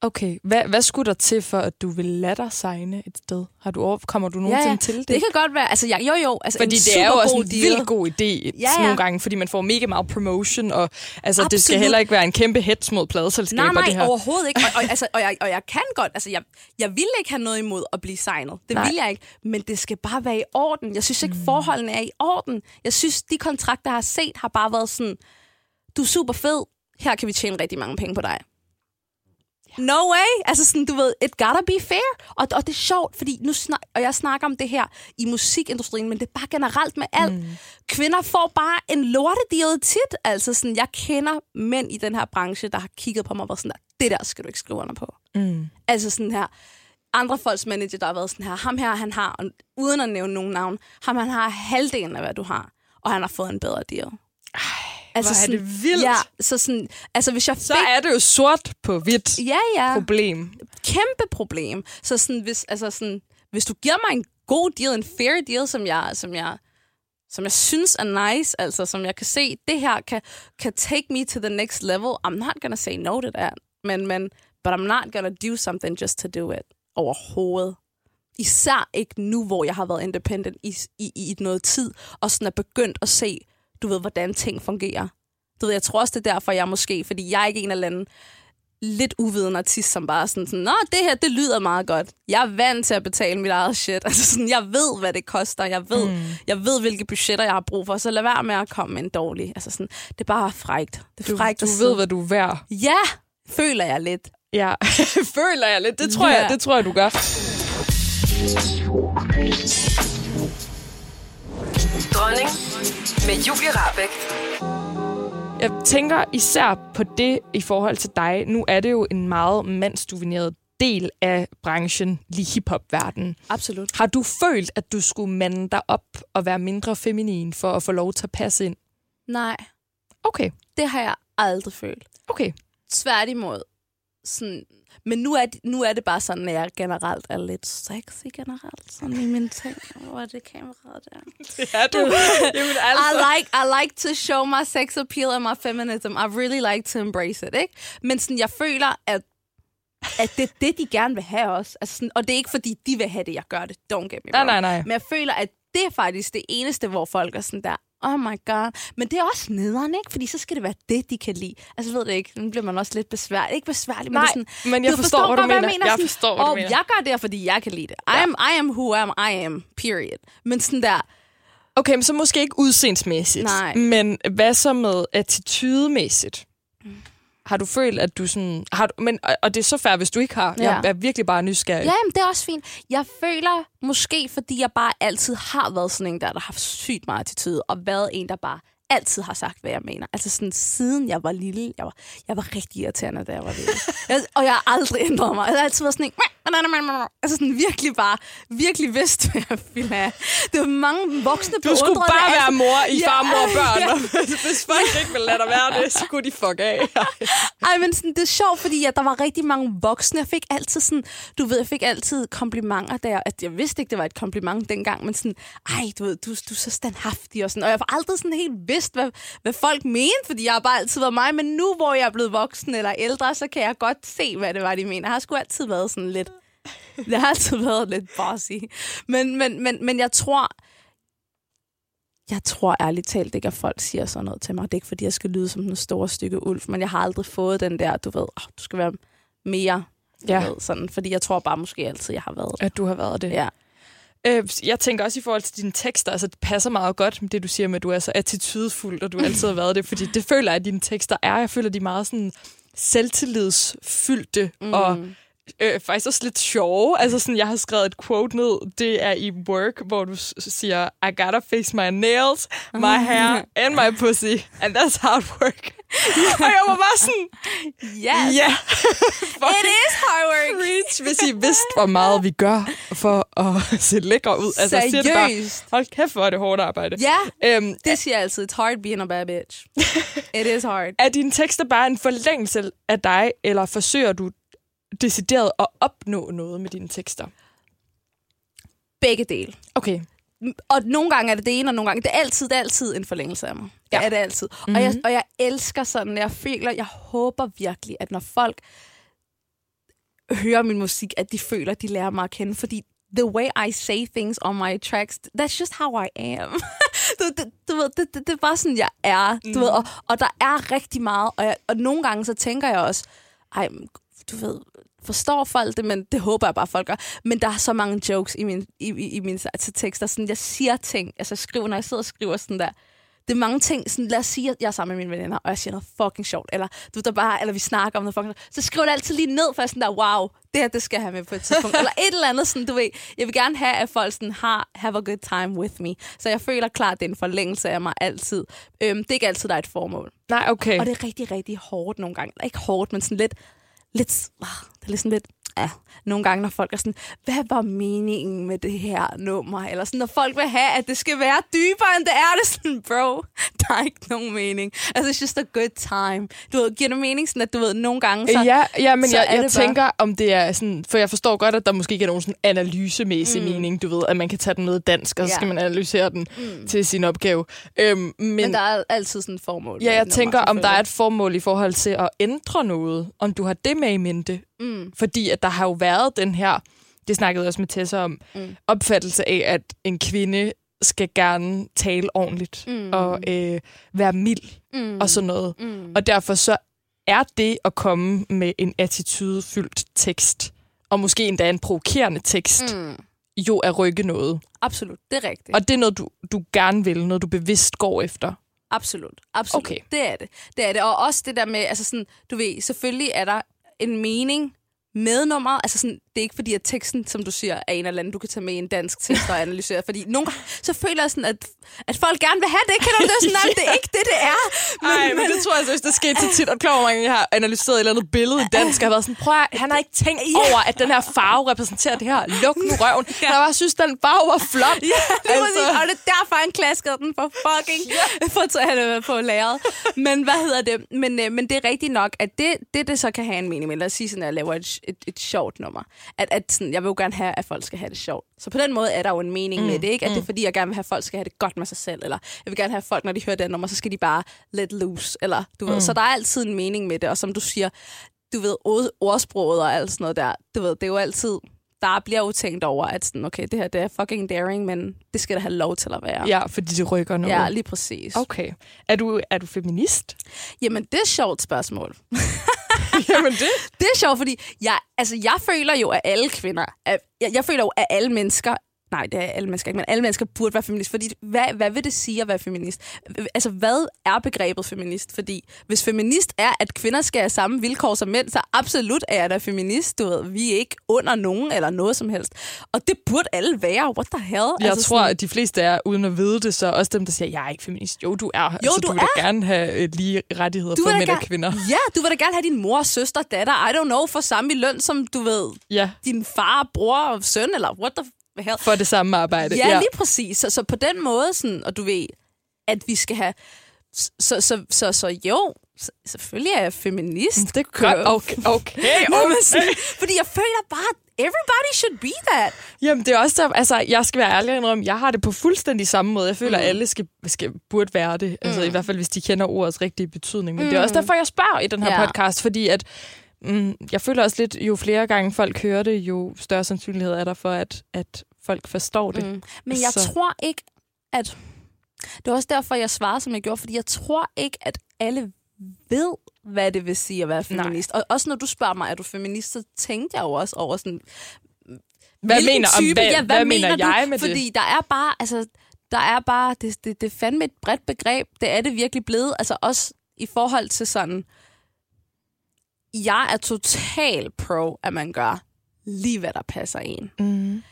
Okay, hvad, hvad skulle der til for, at du vil lade dig signe et sted? Har du over, kommer du Ja, nogensinde ja. til det? Det kan godt være, altså jeg, jo jo, altså fordi det er jo også en deal. vildt god idé Ja, ja, ja. nogle gange, fordi man får mega meget promotion, og altså, det skal heller ikke være en kæmpe hets mod pladeselskaber, Nej, nej, det her. overhovedet ikke. Og, og, altså, og, jeg, og jeg kan godt, altså jeg, jeg vil ikke have noget imod at blive signet. Det Nej. vil jeg ikke. Men det skal bare være i orden. Jeg synes ikke, forholdene er i orden. Jeg synes, de kontrakter, jeg har set, har bare været sådan, du er super fed, her kan vi tjene rigtig mange penge på dig. No way! Altså sådan, du ved, it gotta be fair. Og, og det er sjovt, fordi nu snak, og jeg snakker om det her i musikindustrien, men det er bare generelt med alt. Mm. Kvinder får bare en lortedeal tit. Altså sådan, jeg kender mænd i den her branche, der har kigget på mig og været sådan der, det der skal du ikke skrive under på. Mm. Altså sådan her, andre folks manager, der har været sådan her, ham her, han har, og uden at nævne nogen navn, ham han har halvdelen af, hvad du har, og han har fået en bedre deal. Altså hvor er det vildt. Ja, så sådan, altså hvis jeg fik... Så er det jo sort på hvidt Ja, ja. problem. Kæmpe problem. Så sådan, hvis, altså sådan, hvis du giver mig en god deal, en fair deal, som jeg, som jeg, som jeg synes er nice, altså som jeg kan se, det her kan, kan take me to the next level, I'm not gonna say no to that. Men, men, but I'm not gonna do something just to do it. Overhovedet. Især ikke nu, hvor jeg har været independent i, i, i noget tid, og sådan er begyndt at se, du ved, hvordan ting fungerer. Du ved, jeg tror også, det er derfor, jeg måske, fordi jeg er ikke en eller anden lidt uviden artist, som bare er sådan, sådan, Nå, det her, det lyder meget godt. Jeg er vant til at betale mit eget shit. (laughs) Altså sådan, jeg ved, hvad det koster. Jeg ved, mm. jeg ved hvilke budgetter, jeg har brug for. Så lad være med at komme med en dårlig. Altså sådan, det er bare frægt. Det er Du, frægt du ved, hvad du er værd. Ja, føler jeg lidt. Ja, (laughs) føler jeg lidt. Det tror, jeg, Ja. det tror jeg, du gør. Dronning med Julie Rabeck. Jeg tænker især på det i forhold til dig. Nu er det jo en meget mandsdomineret del af branchen, lige hiphop-verdenen. Absolut. Har du følt, at du skulle mande dig op og være mindre feminin for at få lov til at passe ind? Nej, Okay, det har jeg aldrig følt. okay. Tværtimod. Sådan, men nu er, det, nu er det bare sådan, at jeg generelt er lidt sexy generelt. Sådan i mine ting. Hvor er det kameraet der? Det er du. (laughs) Jamen I like, I like to show my sex appeal and my feminism. I really like to embrace it, ikke? Men sådan, jeg føler, at, at det er det, de gerne vil have også. Altså sådan, og det er ikke, fordi de vil have det, jeg gør det. Don't get me Nej, wrong. nej, nej. Men jeg føler, at det er faktisk det eneste, hvor folk er sådan der, oh my god. Men det er også nederen, ikke? Fordi så skal det være det, de kan lide. Altså, ved det ikke. Nu bliver man også lidt besværlig. Ikke besværlig, Nej, men sådan... men jeg forstår, hvad du godt, mener. Jeg forstår, hvad du "Åh, mener." Jeg gør det, fordi jeg kan lide det. I, am, I am who am I am, period. Men sådan der, Okay, men så måske ikke udseendsmæssigt. Nej. Men hvad så med attitudemæssigt? Har du følt, at du sådan... Har du, men, og- det er så fair, hvis du ikke har. Ja. Jeg er virkelig bare nysgerrig. Ja, jamen, det er også fint. Jeg føler måske, fordi jeg bare altid har været sådan en der, der har haft sygt meget attitude, og været en, der bare altid har sagt, hvad jeg mener. Altså sådan siden jeg var lille, jeg var, jeg var rigtig irriterende, da jeg var lille. (laughs) jeg, og jeg har aldrig ændret mig. Jeg har altid været sådan en... Altså sådan virkelig bare, virkelig vidst, hvad jeg ville have. Det var mange voksne Du skulle bare det være mor i Ja, farmor og børn. (laughs) ja. (laughs) Hvis folk ikke ville lade dig være det, så kunne de fuck af. Ej, men sådan, det er sjovt, fordi at der var rigtig mange voksne. Jeg fik altid sådan, du ved, jeg fik altid komplimenter der. At jeg vidste ikke, det var et kompliment dengang, men sådan, ej, du ved, du, du er så standhaftig og sådan. Og jeg har aldrig sådan helt vidst, hvad, hvad folk mente, fordi jeg har bare altid været mig. Men nu, hvor jeg er blevet voksen eller ældre, så kan jeg godt se, hvad det var, de mener. Jeg har sgu altid været sådan lidt, det har altid været lidt bossy. Men, men, men, men jeg tror, jeg tror ærligt talt ikke, at folk siger sådan noget til mig. Det er ikke, fordi jeg skal lyde som den store stykke ulv, men jeg har aldrig fået den der, du ved, oh, du skal være mere, Ja. ved, sådan, fordi jeg tror bare måske altid, jeg har været det. At du har været det. Ja. Øh, jeg tænker også i forhold til dine tekster, altså det passer meget godt med det, du siger med, at du er så attitudefuld, og du altid har været det, fordi det føler jeg, at dine tekster er. Jeg føler, de er meget sådan selvtillidsfyldte, mm. og øh, faktisk også lidt sjove. Altså sådan, jeg har skrevet et quote ned, det er i Work, hvor du siger, I gotta fix my nails, my (laughs) hair and my pussy, and that's hard work. (laughs) og jeg var bare sådan, Yes, ja, (laughs) it is hard work. Preach, hvis I vidste, hvor meget vi gør for at se lækre ud. Altså, jeg siger det bare, Seriøst. hold kæft, hvor er det hårdt arbejde. Ja, Øhm, det siger jeg altid. It's hard being a bad bitch. It is hard. er dine tekster bare en forlængelse af dig, eller forsøger du decideret at opnå noget med dine tekster? Begge dele. Okay. Og nogle gange er det det ene, og nogle gange... Det er altid, det er altid en forlængelse af mig. Det Ja. er det altid. Mm-hmm. Og, jeg, og jeg elsker sådan, jeg føler, jeg håber virkelig, at når folk hører min musik, at de føler, at de lærer mig at kende. Fordi the way I say things on my tracks, that's just how I am. (laughs) du, du, du ved, det, det, det er bare sådan, jeg er. Du ved, og, og der er rigtig meget. Og, jeg, og nogle gange så tænker jeg også, ej, du ved, forstår folk det, men det håber jeg bare, folk gør. Men der er så mange jokes i, min, i, i, i mine altså, tekster. Sådan, jeg siger ting, altså skriver, når jeg sidder og skriver sådan der, det er mange ting, sådan, lad os sige, at jeg er sammen med mine veninder, og jeg siger noget fucking sjovt, eller, du der bare, eller vi snakker om noget fucking sjovt, så skriver det altid lige ned, for sådan der, wow, det her, det skal jeg have med på et tidspunkt. (laughs) eller et eller andet, sådan, du ved, jeg vil gerne have, at folk sådan har, have a good time with me. Så jeg føler klart, det er en forlængelse af mig altid. Øhm, det er ikke altid, der er et formål. Nej, okay. Og det er rigtig, rigtig hårdt nogle gange. Ikke hårdt, men sådan lidt lidt ah, det er lidt sådan lidt... Ja, nogle gange, når folk er sådan, hvad var meningen med det her nummer? Eller sådan, når folk vil have, at det skal være dybere, end det er, det er sådan, bro, der er ikke nogen mening. Altså, it's just a good time. Du ved, giver det mening sådan, at du ved, nogle gange, så... ja, ja, men så jeg, jeg det bare- tænker, om det er sådan... For jeg forstår godt, at der måske ikke er nogen sådan analysemæssig mm. mening, du ved, at man kan tage den med dansk, og så Ja. skal man analysere den mm. til sin opgave. Øhm, men, Men der er altid sådan et formål. Ja, jeg nummer, tænker, om der er et formål i forhold til at ændre noget. Om du har det med i mente. Mm. Fordi at der har jo været den her, det snakkede jeg også med Tessa om, Mm. opfattelse af, at en kvinde skal gerne tale ordentligt Mm. og øh, være mild Mm. og sådan noget. Mm. Og derfor så er det at komme med en attitudefyldt tekst, og måske endda en provokerende tekst, Mm. jo at rykke noget. Absolut, det er rigtigt. Og det er noget, du, du gerne vil, noget du bevidst går efter. Absolut, absolut. Okay. Det er det. Det er det. Og også det der med, altså sådan, du ved, selvfølgelig er der en mening med nummeret. Altså sådan, det er ikke fordi, at teksten, som du siger, er en eller anden, du kan tage med i en dansk tekst og analysere. Fordi nogle gange, så føler jeg sådan, at, at folk gerne vil have det. Kan du det? Sådan, nej, det er ikke det, det er. (laughs) Nej, men, men det tror jeg seriøst, det skete så tit. Og klar, hvor mange jeg har analyseret et eller andet billede i dansk, og har været sådan, prøv at, han har ikke tænkt over, at den her farve repræsenterer det her. Luk nu røven. Ja. Jeg bare synes, den farve var flot. Ja, lige altså. Og det er derfor, han klaskede den for fucking (laughs) for at det på lageret. Men hvad hedder det? Men, øh, men det er rigtigt nok, at det, det, det så kan have en mening med. Lad os sige sådan, at jeg laver et, et, et sjovt nummer. At, at sådan, jeg vil jo gerne have, at folk skal have det sjovt. Så på den måde er der jo en mening mm. med det, ikke? At det er fordi, jeg gerne vil have, at folk skal have det godt med sig selv. Eller jeg vil gerne have at folk, når de hører det nummer, så skal de bare let loose. Eller, du mm. ved. Så der er altid en mening med det. Og som du siger, du ved, ord, ordsproget og alt sådan noget der, du ved, det er jo altid, der bliver jo tænkt over, at sådan, okay, det her det er fucking daring, men det skal da have lov til at være. Ja, fordi det rykker noget. Ja, lige præcis. Okay. Er du, er du feminist? Jamen, det er et sjovt spørgsmål. (laughs) (laughs) Jamen det. Det er sjovt, fordi jeg, altså, jeg føler jo, at alle kvinder, at, jeg, jeg føler jo, at alle mennesker Nej, det er alle mennesker ikke, men alle mennesker burde være feminist. Fordi hvad, hvad vil det sige at være feminist? Altså, hvad er begrebet feminist? Fordi hvis feminist er, at kvinder skal have samme vilkår som mænd, så absolut er jeg da feminist. Du ved, vi er ikke under nogen eller noget som helst. Og det burde alle være. What the hell? Jeg altså, tror, sådan... at de fleste er, uden at vide det, så også dem, der siger, jeg er ikke feminist. Jo, du er. Jo, altså, du, du vil er. da gerne have øh, lige rettigheder du for mænd og kvinder. Ja, du vil da gerne have din mor, søster, datter, I don't know, for samme løn som, du ved, ja. din far, bror og søn, eller what the hell? For det samme arbejde. Ja, ja. lige præcis. Så, så på den måde, sådan, og du ved, at vi skal have... Så, så, så, så, så jo, selvfølgelig er jeg feminist. Det gør okay, okay, (laughs) okay. Fordi jeg føler bare, everybody should be that. Jamen, det er også der, altså, jeg skal være ærlig om, jeg har det på fuldstændig samme måde. Jeg føler, mm. at alle skal, skal, burde være det. Altså, mm. i hvert fald, hvis de kender ordets rigtige betydning. Men mm. det er også derfor, jeg spørger i den her ja. podcast, fordi at mm, jeg føler også lidt, jo flere gange folk hører det, jo større sandsynlighed er der for, at, at folk forstår det. Mm. Men jeg så. tror ikke, at... Det er også derfor, jeg svarer, som jeg gjorde, fordi jeg tror ikke, at alle ved, hvad det vil sige at være feminist. Nej. Og også når du spørger mig, er du feminist, så tænkte jeg jo også over sådan... Hvad mener, type, om, hvad, ja, hvad, hvad mener, mener jeg med fordi det? Fordi der er bare... Altså, der er bare... Det, det, det er fandme et bredt begreb. Det er det virkelig blevet. Altså også i forhold til sådan... Jeg er total pro, at man gør lige, hvad der passer en. Mm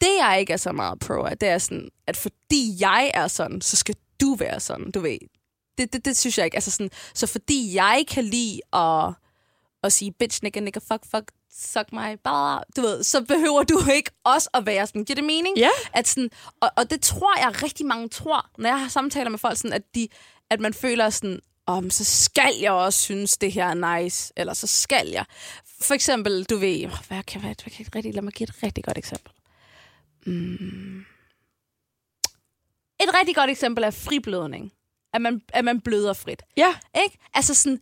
det, jeg ikke er så meget pro af, det er sådan, at fordi jeg er sådan, så skal du være sådan, du ved. Det, det, det synes jeg ikke. Altså sådan, så fordi jeg kan lide at, at sige, bitch, nigga, nigga, fuck, fuck, suck my blah, du ved, så behøver du (laughs) ikke også at være sådan. Giver det mening? Ja. At sådan, og, og det tror jeg rigtig mange tror, når jeg har samtaler med folk, sådan, at, de, at man føler sådan, om så skal jeg også synes, det her er nice, eller så skal jeg. For eksempel, du ved, hvad kan, hvad, hvad kan, rigtig, lad mig give et rigtig godt eksempel. Mm. Et rigtig godt eksempel er friblødning. At man, at man bløder frit. Ja. Ikke? Altså sådan,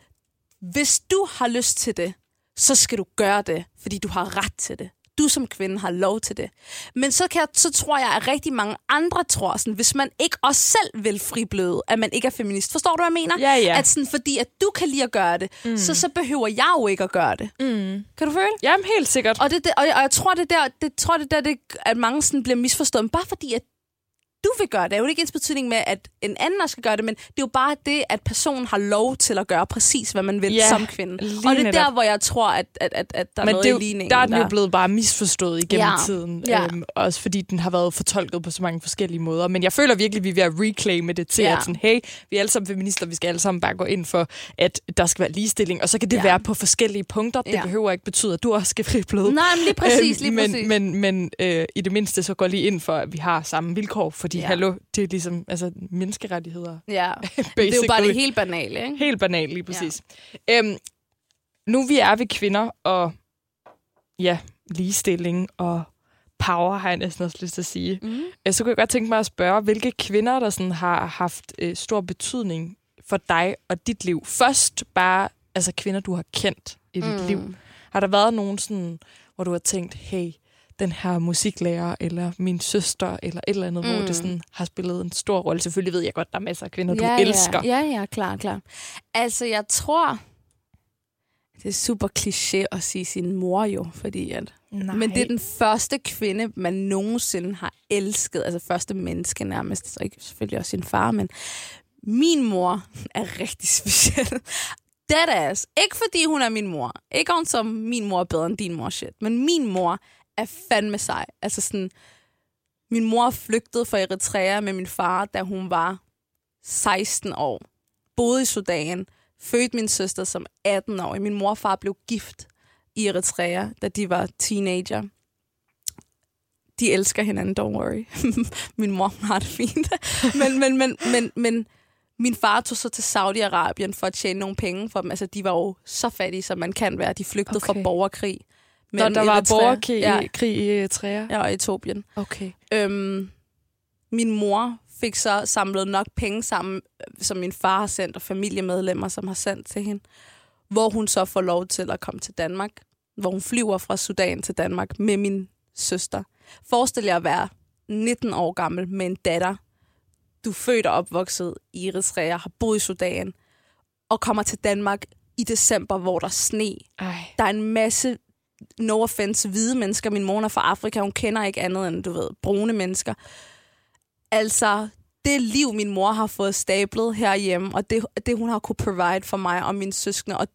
hvis du har lyst til det, så skal du gøre det, fordi du har ret til det du som kvinde har lov til det. Men så, kan jeg, så tror jeg, at rigtig mange andre tror, sådan, hvis man ikke også selv vil fribløde, at man ikke er feminist. Forstår du, hvad jeg mener? Ja, ja. At sådan, fordi at du kan lide at gøre det, mm. så, så behøver jeg jo ikke at gøre det. Mm. Kan du føle? Jamen, helt sikkert. Og, det, det, og, jeg, og jeg tror, det der, det, tror, det der det, at mange sådan bliver misforstået. Bare fordi, at du vil gøre det, er jo ikke ens betydning med, at en anden skal gøre det, men det er jo bare det, at personen har lov til at gøre præcis, hvad man vil ja, som kvinde. Og det er der, hvor jeg tror, at, at, at, at der er men noget det, i ligningen. Der er den jo blevet bare misforstået igennem ja. tiden. Ja. Øhm, også fordi den har været fortolket på så mange forskellige måder. Men jeg føler virkelig, at vi er ved at reclaime det til, ja. at sådan, hey, vi er alle sammen feminister, vi skal alle sammen bare gå ind for, at der skal være ligestilling. Og så kan det ja. være på forskellige punkter. Det ja. behøver ikke betyde, at du også skal fribløde. Nej, men lige præcis. Lige øhm, præcis. Men, men, men øh, i det mindste så går lige ind for, at vi har samme vilkår. Fordi, ja. hallo, det ligesom altså, menneskerettigheder. Ja, (laughs) det er jo bare det helt banale, ikke? Helt banalt, lige præcis. Ja. Øhm, nu vi er ved kvinder og ja, ligestilling og power, har jeg næsten også lyst til at sige. Mm. Så kunne jeg godt tænke mig at spørge, hvilke kvinder, der sådan har haft øh, stor betydning for dig og dit liv. Først bare altså kvinder, du har kendt i dit mm. liv. Har der været nogen, sådan, hvor du har tænkt, hey, den her musiklærer, eller min søster, eller et eller andet, mm. hvor det mm. sådan har spillet en stor rolle. Selvfølgelig ved jeg godt, der er masser af kvinder, ja, du elsker. Ja, ja, klar, klar. Altså, jeg tror, det er super kliché at sige sin mor jo, fordi at... Nej. Men det er den første kvinde, man nogensinde har elsket. Altså første menneske nærmest. Så ikke selvfølgelig også sin far, men min mor er rigtig (laughs) speciel. Deadass. Ikke fordi hun er min mor. Ikke om som min mor er bedre end din mor shit. Men min mor er fandme sej. Altså sådan, min mor flygtede fra Eritrea med min far, da hun var 16 år. Boede i Sudan. Fødte min søster som 18 år. Min mor og far blev gift i Eritrea, da de var teenager. De elsker hinanden, don't worry. (laughs) min mor har det fint. (laughs) men, men, men, men, men min far tog så til Saudi-Arabien for at tjene nogle penge for dem. Altså, de var jo så fattige, som man kan være. De flygtede okay. fra borgerkrig. Når der var borgerkrig ja, krig i Eritrea? ja, og Etiopien. Okay. Øhm, min mor fik så samlet nok penge sammen, øh, som min far har sendt, og familiemedlemmer, som har sendt til hende, hvor hun så får lov til at komme til Danmark, hvor hun flyver fra Sudan til Danmark med min søster. Forestil jer at være 19 år gammel med en datter. Du er født og opvokset i Eritrea, har boet i Sudan, og kommer til Danmark i december, hvor der er sne. Ej. Der er en masse, no offense, hvide mennesker. Min mor er fra Afrika, hun kender ikke andet end, du ved, brune mennesker. Altså, det liv, min mor har fået stablet herhjemme, og det, det hun har kunne provide for mig og mine søskende, og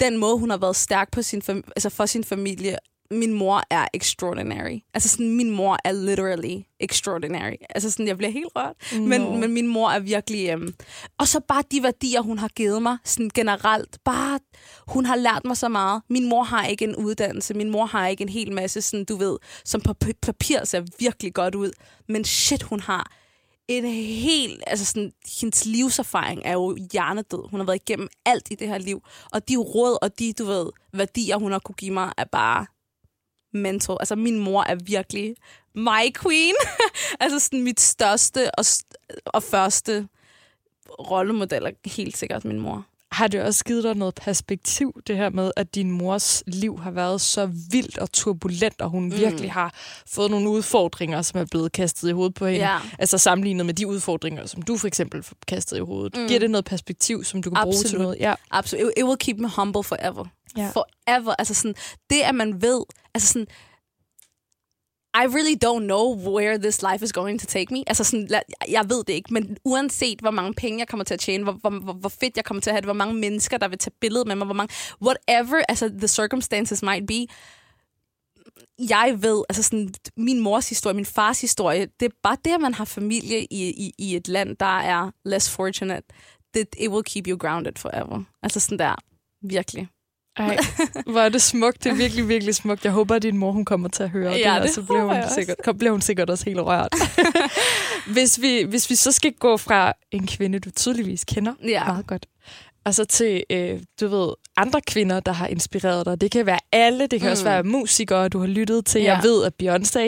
den måde, hun har været stærk på sin altså for sin familie, min mor er extraordinary. Altså sådan, min mor er literally extraordinary. Altså sådan, jeg bliver helt rørt. Nå. Men, men min mor er virkelig... Øhm, og så bare de værdier, hun har givet mig, sådan generelt. Bare, hun har lært mig så meget. Min mor har ikke en uddannelse. Min mor har ikke en hel masse, sådan, du ved, som på papir ser virkelig godt ud. Men shit, hun har en helt, altså sådan, hendes livserfaring er jo hjernedød. Hun har været igennem alt i det her liv. Og de råd og de, du ved, værdier, hun har kunne give mig, er bare mental. Altså, min mor er virkelig my queen. (laughs) altså sådan mit største og, st- og første rollemodel er helt sikkert min mor. Har det også givet dig noget perspektiv, det her med, at din mors liv har været så vildt og turbulent, og hun mm. virkelig har fået nogle udfordringer, som er blevet kastet i hovedet på hende? Ja. Altså sammenlignet med de udfordringer, som du for eksempel får kastet i hovedet. Mm. Giver det noget perspektiv, som du kan bruge til Absolut. noget? Ja. Absolut. It will keep me humble forever. Ja. Forever. Altså sådan, det at man ved, altså sådan, I really don't know where this life is going to take me. Altså sådan, la- jeg ved det ikke, men uanset hvor mange penge jeg kommer til at tjene, hvor, hvor, hvor, hvor fedt jeg kommer til at have det, hvor mange mennesker, der vil tage billede med mig, hvor mange, whatever, altså the circumstances might be, jeg ved, altså sådan, min mors historie, min fars historie, det er bare det, at man har familie i, i, i et land, der er less fortunate. that it will keep you grounded forever. Altså sådan der, virkelig. Ej, hvor er det smukt. Det er virkelig, virkelig smukt. Jeg håber, at din mor hun kommer til at høre Ja, her, det så bliver hun, sikkert, kom, bliver hun sikkert også helt rørt. (laughs) hvis, vi, hvis vi så skal gå fra en kvinde, du tydeligvis kender Ja. meget godt, og så til, øh, du ved, andre kvinder, der har inspireret dig. Det kan være alle, det kan mm. også være musikere, du har lyttet til. Ja. Jeg ved, at Beyoncé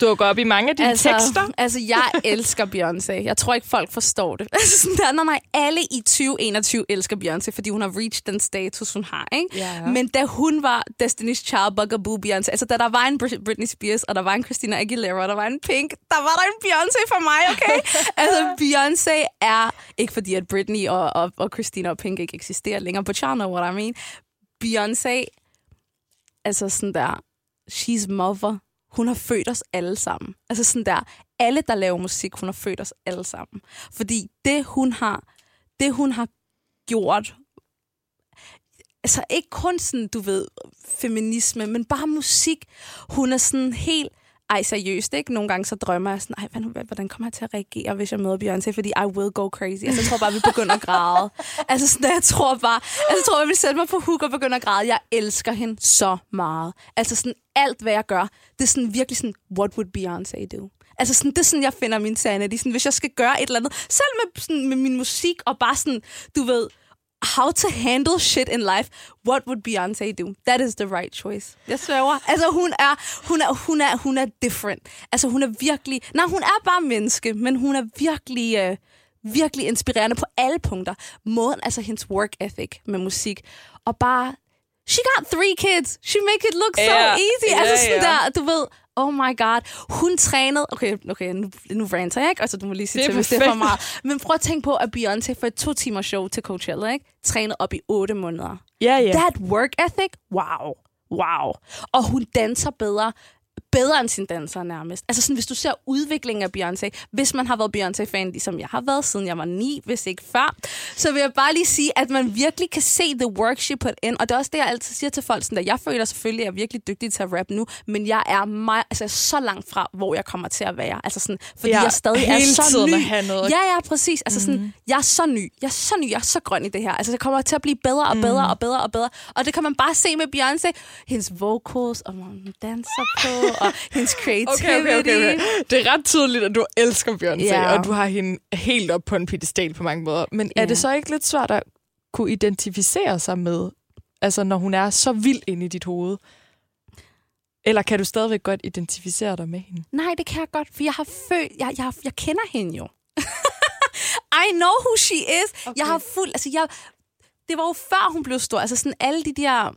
dukker op i mange af dine altså, tekster. Altså, jeg (laughs) elsker Beyoncé. Jeg tror ikke, folk forstår det. (laughs) Altså, sådan nej, nej, alle i 2021 elsker Beyoncé, fordi hun har reached den status, hun har. Ikke? Ja. Men da hun var Destiny's Child, Bugaboo, Beyoncé, altså da der var en Brit- Britney Spears, og der var en Christina Aguilera, og der var en Pink, der var der en Beyoncé for mig, okay? (laughs) altså, Beyoncé er, ikke fordi at Britney og, og, og Christina og Pink ikke eksisterer længere, but y'all know what I mean. Beyoncé, altså sådan der, she's mother. Hun har født os alle sammen. Altså sådan der, alle der laver musik, hun har født os alle sammen. Fordi det hun har, det hun har gjort, altså ikke kun sådan, du ved, feminisme, men bare musik. Hun er sådan helt, ej seriøst, ikke? Nogle gange så drømmer jeg sådan, ej, hvad hvordan kommer jeg til at reagere, hvis jeg møder Beyoncé? Fordi I will go crazy. Altså, jeg tror bare, vi begynder at græde. (laughs) altså, sådan, jeg tror bare, altså, jeg tror, jeg vil sætte mig på hook og begynde at græde. Jeg elsker hende så meget. Altså, sådan, alt, hvad jeg gør, det er sådan virkelig sådan, what would Beyoncé do? Altså, sådan, det er sådan, jeg finder min sanity. Sådan, hvis jeg skal gøre et eller andet, selv med, sådan, med min musik, og bare sådan, du ved, how to handle shit in life, what would Beyoncé do? That is the right choice. Jeg sværger. Altså, hun er, hun er, hun er, hun er different. Altså, hun er virkelig... Nej, hun er bare menneske, men hun er virkelig... Øh, virkelig inspirerende på alle punkter. Måden, altså hendes work ethic med musik. Og bare... She got three kids. She make it look so Ja, easy. ja, altså sådan ja. der, du ved... Oh my god. Hun trænede... Okay, okay nu, nu ranter jeg ikke. Altså, du må lige sige Det til, hvis det er for meget. Men prøv at tænke på, at Beyoncé for et to-timers show til Coachella, ikke? Trænede op i otte måneder. Ja, ja. That work ethic, wow. Wow. Og hun danser bedre bedre end sine dansere nærmest. Altså sådan, hvis du ser udviklingen af Beyoncé, hvis man har været Beyoncé-fan, ligesom jeg har været, siden jeg var ni, hvis ikke før, så vil jeg bare lige sige, at man virkelig kan se the work she put in, og det er også det, jeg altid siger til folk, sådan der, jeg føler selvfølgelig, at jeg er virkelig dygtig til at rap nu, men jeg er meget, altså, så langt fra, hvor jeg kommer til at være. Altså sådan, fordi Ja, jeg stadig er så tiden ny. at noget. Ja, ja, præcis. Altså sådan, Mhm. jeg er så ny. Jeg er så ny. Jeg er så grøn i det her. Altså, det kommer til at blive bedre og bedre og bedre og bedre. Og det kan man bare se med Beyoncé. Hendes vocals, og hun danser på, (laughs) og hendes creativity. (laughs) Okay, okay, okay, okay. Det er ret tydeligt, at du elsker Beyoncé, Ja. og du har hende helt op på en pedestal på mange måder. Men er Ja. det så ikke lidt svært at kunne identificere sig med, altså når hun er så vild inde i dit hoved? Eller kan du stadigvæk godt identificere dig med hende? Nej, det kan jeg godt, for jeg har følt... Jeg, jeg, jeg kender hende jo. (laughs) I know who she is. Okay. Jeg har fuld... Altså, jeg, det var jo før, hun blev stor. Altså, sådan alle de der...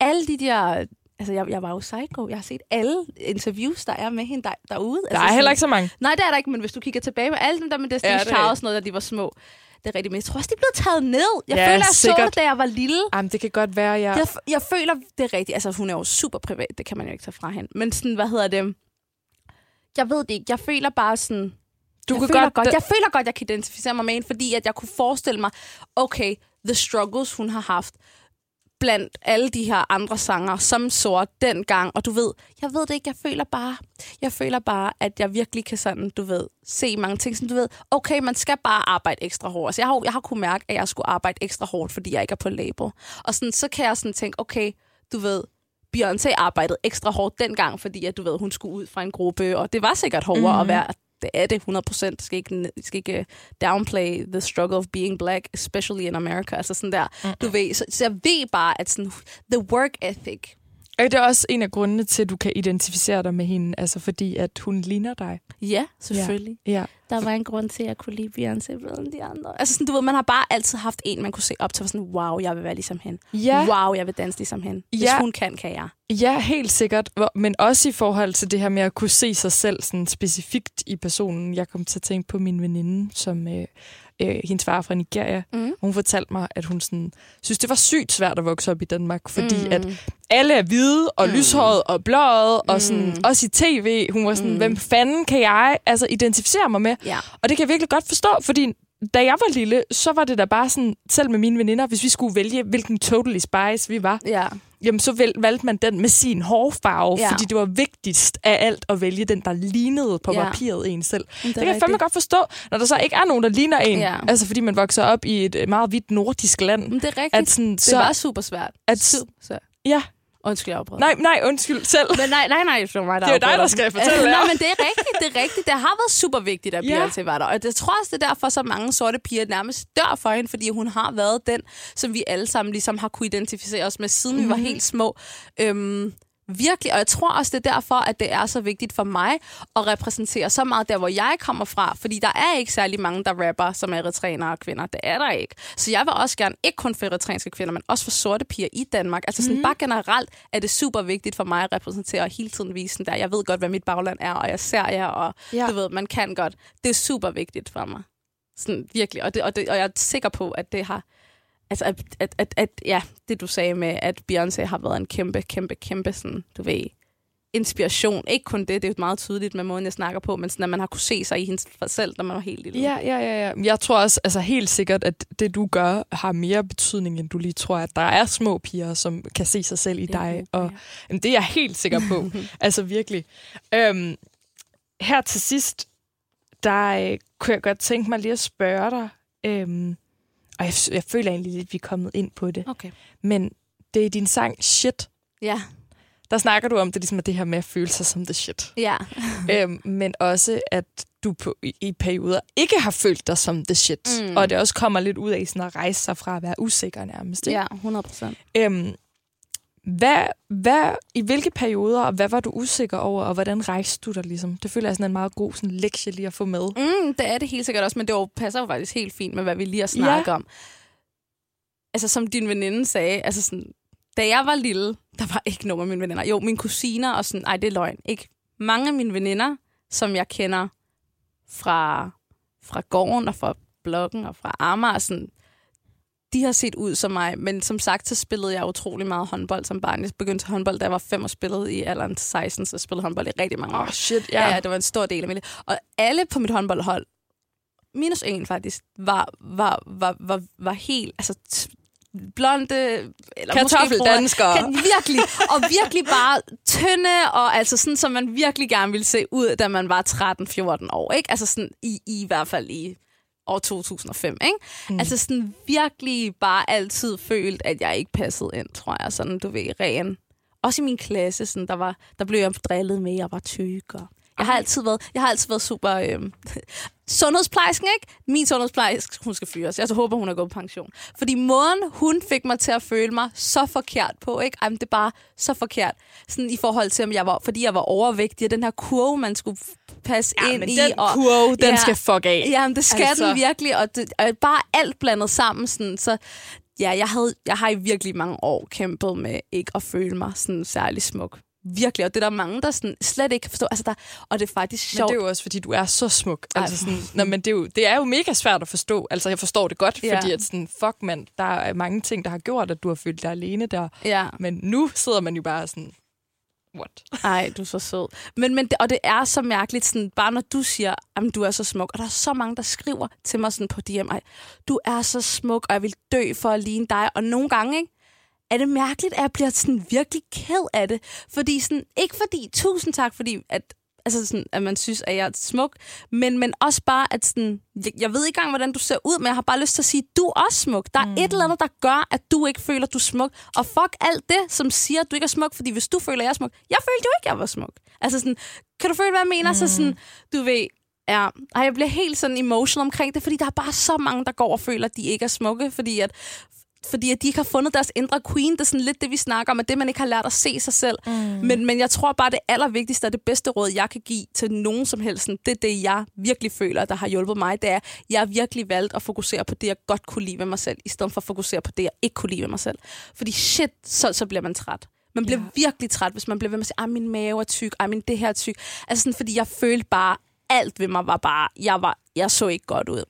Alle de der... Altså, jeg, jeg var jo psycho. Jeg har set alle interviews, der er med hende der, derude. Der altså, er heller ikke så mange. Nej, det er der ikke, men hvis du kigger tilbage med alle dem der med Destiny's Ja, det er Child og sådan noget, da de var små. Det er rigtigt, men jeg tror også, de blev taget ned. Jeg Ja, føler, jeg så sikkert. det, da jeg var lille. Jamen, det kan godt være, jeg... Jeg, jeg føler, det er rigtigt. Altså, hun er jo super privat, det kan man jo ikke tage fra hende. Men sådan, hvad hedder det? Jeg ved det ikke. Jeg føler bare sådan... Du jeg, kan føler godt- godt, jeg føler godt, jeg kan identificere mig med hende, fordi at jeg kunne forestille mig, okay, the struggles, hun har haft blandt alle de her andre sanger, som sort dengang, og du ved, jeg ved det ikke, jeg føler bare, jeg føler bare, at jeg virkelig kan sådan, du ved, se mange ting, som du ved, okay, man skal bare arbejde ekstra hårdt. Altså, jeg har, jeg har kunnet mærke, at jeg skulle arbejde ekstra hårdt, fordi jeg ikke er på label. Og sådan, så kan jeg sådan tænke, okay, du ved, Beyoncé arbejdede ekstra hårdt dengang, fordi at, du ved, hun skulle ud fra en gruppe, og det var sikkert hårdere mm-hmm. at være det er det 100 procent. skal ikke, skal ikke øh, downplay the struggle of being black, especially in America. Altså sådan der, mm. du ved. Så, så jeg ved bare, at sådan, the work ethic, Og det er også en af grundene til, at du kan identificere dig med hende, altså fordi, at hun ligner dig. ja, selvfølgelig. Ja. Der var en grund til, at jeg kunne lide Beyoncé bedre end de andre. Altså sådan, du ved, man har bare altid haft en, man kunne se op til, sådan, wow, jeg vil være ligesom hende. Ja. Wow, jeg vil danse ligesom hende. Hvis Ja. hun kan, kan jeg. Ja, helt sikkert. Men også i forhold til det her med at kunne se sig selv sådan specifikt i personen. Jeg kom til at tænke på min veninde, som øh, øh, hendes far fra Nigeria. Mm. Hun fortalte mig, at hun sådan, synes, det var sygt svært at vokse op i Danmark, fordi Mm. at alle er hvide og Mm. lyshåret og blåret, og sådan, Mm. også i tv. Hun var sådan, mm. hvem fanden kan jeg altså identificere mig med? Ja. Og det kan jeg virkelig godt forstå, fordi da jeg var lille, så var det da bare sådan, selv med mine veninder, hvis vi skulle vælge, hvilken Totally Spice vi var, Ja. Jamen så vel, valgte man den med sin hårfarve, Ja. fordi det var vigtigst af alt at vælge den, der lignede på Ja. papiret en selv. Det, Det, det kan jeg fandme godt forstå, når der så ikke er nogen, der ligner en. Ja. Altså fordi man vokser op i et øh, meget hvidt nordisk land. Men det er rigtigt. At sådan, det så, var super svært. at- super svært. Ja, Undskyld, jeg nej, nej, undskyld selv. Men nej, nej, nej, det var mig, der Det er dig, der skal fortælle, (laughs) ja. Nej, men det er rigtigt, det er rigtigt. Det har været super vigtigt, at Ja. Beyoncé var der. Og jeg tror også, det er derfor, så mange sorte piger nærmest dør for hende, fordi hun har været den, som vi alle sammen ligesom har kunne identificere os med, siden mm-hmm. vi var Mhm. helt små. Øhm, virkelig, og jeg tror også, det er derfor, at det er så vigtigt for mig at repræsentere så meget der, hvor jeg kommer fra, fordi der er ikke særlig mange, der rapper, som er eritreanere og kvinder. Det er der ikke. Så jeg vil også gerne, ikke kun for eritreanske kvinder, men også for sorte piger i Danmark. Altså sådan, mm. bare generelt er det super vigtigt for mig at repræsentere og hele tiden vise den der. Jeg ved godt, hvad mit bagland er, og jeg ser jer, og Ja. du ved, man kan godt. Det er super vigtigt for mig. Sådan, virkelig. Og, det, og, det, og jeg er sikker på, at det har... Altså, at, at, at, at, ja, det du sagde med, at Beyoncé har været en kæmpe, kæmpe, kæmpe, sådan, du ved, inspiration. Ikke kun det, det er jo meget tydeligt med måden, jeg snakker på, men sådan, at man har kunne se sig i hende selv, når man var helt lille. Ja, ja, ja, ja. Jeg tror også altså helt sikkert, at det, du gør, har mere betydning, end du lige tror, at der er små piger, som kan se sig selv i Det dig. Og jamen, det er jeg helt sikker på. (laughs) altså virkelig. Øhm, her til sidst, der øh, kunne jeg godt tænke mig lige at spørge dig, øhm, og jeg, jeg føler egentlig lidt, at vi er kommet ind på det, Okay. men det er din sang Shit. Ja, Der snakker du om det, ligesom det her med at føle sig som the shit. ja. (laughs) øhm, men også, at du på, i, i perioder ikke har følt dig som the shit. Mm. Og det også kommer lidt ud af sådan at rejse sig fra at være usikker nærmest. Ikke? ja, 100 procent. Øhm, hvad, hvad, I hvilke perioder, og hvad var du usikker over, og hvordan rejste du dig ligesom? Det føler jeg sådan en meget god sådan, lektie lige at få med. Mm, det er det helt sikkert også, men det jo, passer jo faktisk helt fint med, hvad vi lige har snakket ja. om. Altså, som din veninde sagde, altså sådan, da jeg var lille, der var ikke nogen af mine veninder. Jo, mine kusiner og sådan, ej, det er løgn. Ikke mange af mine veninder, som jeg kender fra, fra gården og fra bloggen og fra Amager, sådan, de har set ud som mig, men som sagt, så spillede jeg utrolig meget håndbold som barn. Jeg begyndte håndbold, da jeg var fem og spillede i alderen 16, så jeg spillede håndbold i rigtig mange år. Åh, shit, Ja. ja. ja, det var en stor del af mit liv. Og alle på mit håndboldhold, minus en faktisk, var, var, var, var, var helt, altså blonde, eller Kartoffeldanskere. Brune. virkelig, og virkelig bare tynde, og altså sådan, som man virkelig gerne ville se ud, da man var 13-14 år, ikke? Altså sådan, i, i hvert fald i år 2005, ikke? Mm. Altså sådan virkelig bare altid følt, at jeg ikke passede ind, tror jeg. Sådan, du ved, ren. Også i min klasse, sådan, der, var, der blev jeg drillet med, at jeg var tyk, og jeg har altid været, jeg har altid været super... Øhm, (laughs) sundhedsplejersken, ikke? Min sundhedsplejerske, hun skal fyres. Jeg så håber, hun er gået på pension. Fordi måden, hun fik mig til at føle mig så forkert på, ikke? Ej, men det er bare så forkert. Sådan i forhold til, om jeg var, fordi jeg var overvægtig, og den her kurve, man skulle passe Ja, ind men i. den og, kurve, den Ja. skal fuck af. Jamen, det skal. Altså. den virkelig, og, det, og bare alt blandet sammen. Sådan, så ja, jeg, havde, jeg har i virkelig mange år kæmpet med ikke at føle mig sådan særlig smuk. Virkelig, og det er der mange, der sådan slet ikke kan forstå. Altså, der, og det er faktisk Men sjovt. det er jo også, fordi du er så smuk. Ej. Altså sådan, nå, men det, er jo, det er jo mega svært at forstå. Altså, jeg forstår det godt, Ja. fordi at sådan, fuck mand, der er mange ting, der har gjort, at du har følt dig alene der. Ja. Men nu sidder man jo bare sådan, what? Ej, du er så sød. Men, men det, og det er så mærkeligt, sådan, bare når du siger, at du er så smuk, og der er så mange, der skriver til mig sådan på DM, Ej, du er så smuk, og jeg vil dø for at ligne dig. Og nogle gange, ikke, er det mærkeligt, at jeg bliver sådan virkelig ked af det. Fordi sådan, ikke fordi, tusind tak, fordi at, altså sådan, at man synes, at jeg er smuk, men, men også bare, at sådan, jeg, jeg ved ikke engang, hvordan du ser ud, men jeg har bare lyst til at sige, du er også smuk. Der er mm. et eller andet, der gør, at du ikke føler, at du er smuk. Og fuck alt det, som siger, at du ikke er smuk, fordi hvis du føler, at jeg er smuk, jeg følte jo ikke, at jeg var smuk. Altså sådan, kan du føle, hvad jeg mener? Mm. Så sådan, du ved, Ja, Ej, jeg bliver helt sådan emotional omkring det, fordi der er bare så mange, der går og føler, at de ikke er smukke, fordi at fordi at de ikke har fundet deres indre queen. Det er sådan lidt det, vi snakker om, at det, man ikke har lært at se sig selv. Mm. Men, men jeg tror bare, det allervigtigste og det bedste råd, jeg kan give til nogen som helst, det er det, jeg virkelig føler, der har hjulpet mig, det er, at jeg har virkelig valgt at fokusere på det, jeg godt kunne lide ved mig selv, i stedet for at fokusere på det, jeg ikke kunne lide ved mig selv. Fordi shit, så, så bliver man træt. Man bliver Ja. virkelig træt, hvis man bliver ved med at sige, at min mave er tyk, ej, min det her er tyk. Altså sådan, fordi jeg følte bare, alt ved mig var bare, jeg, var, jeg så ikke godt ud.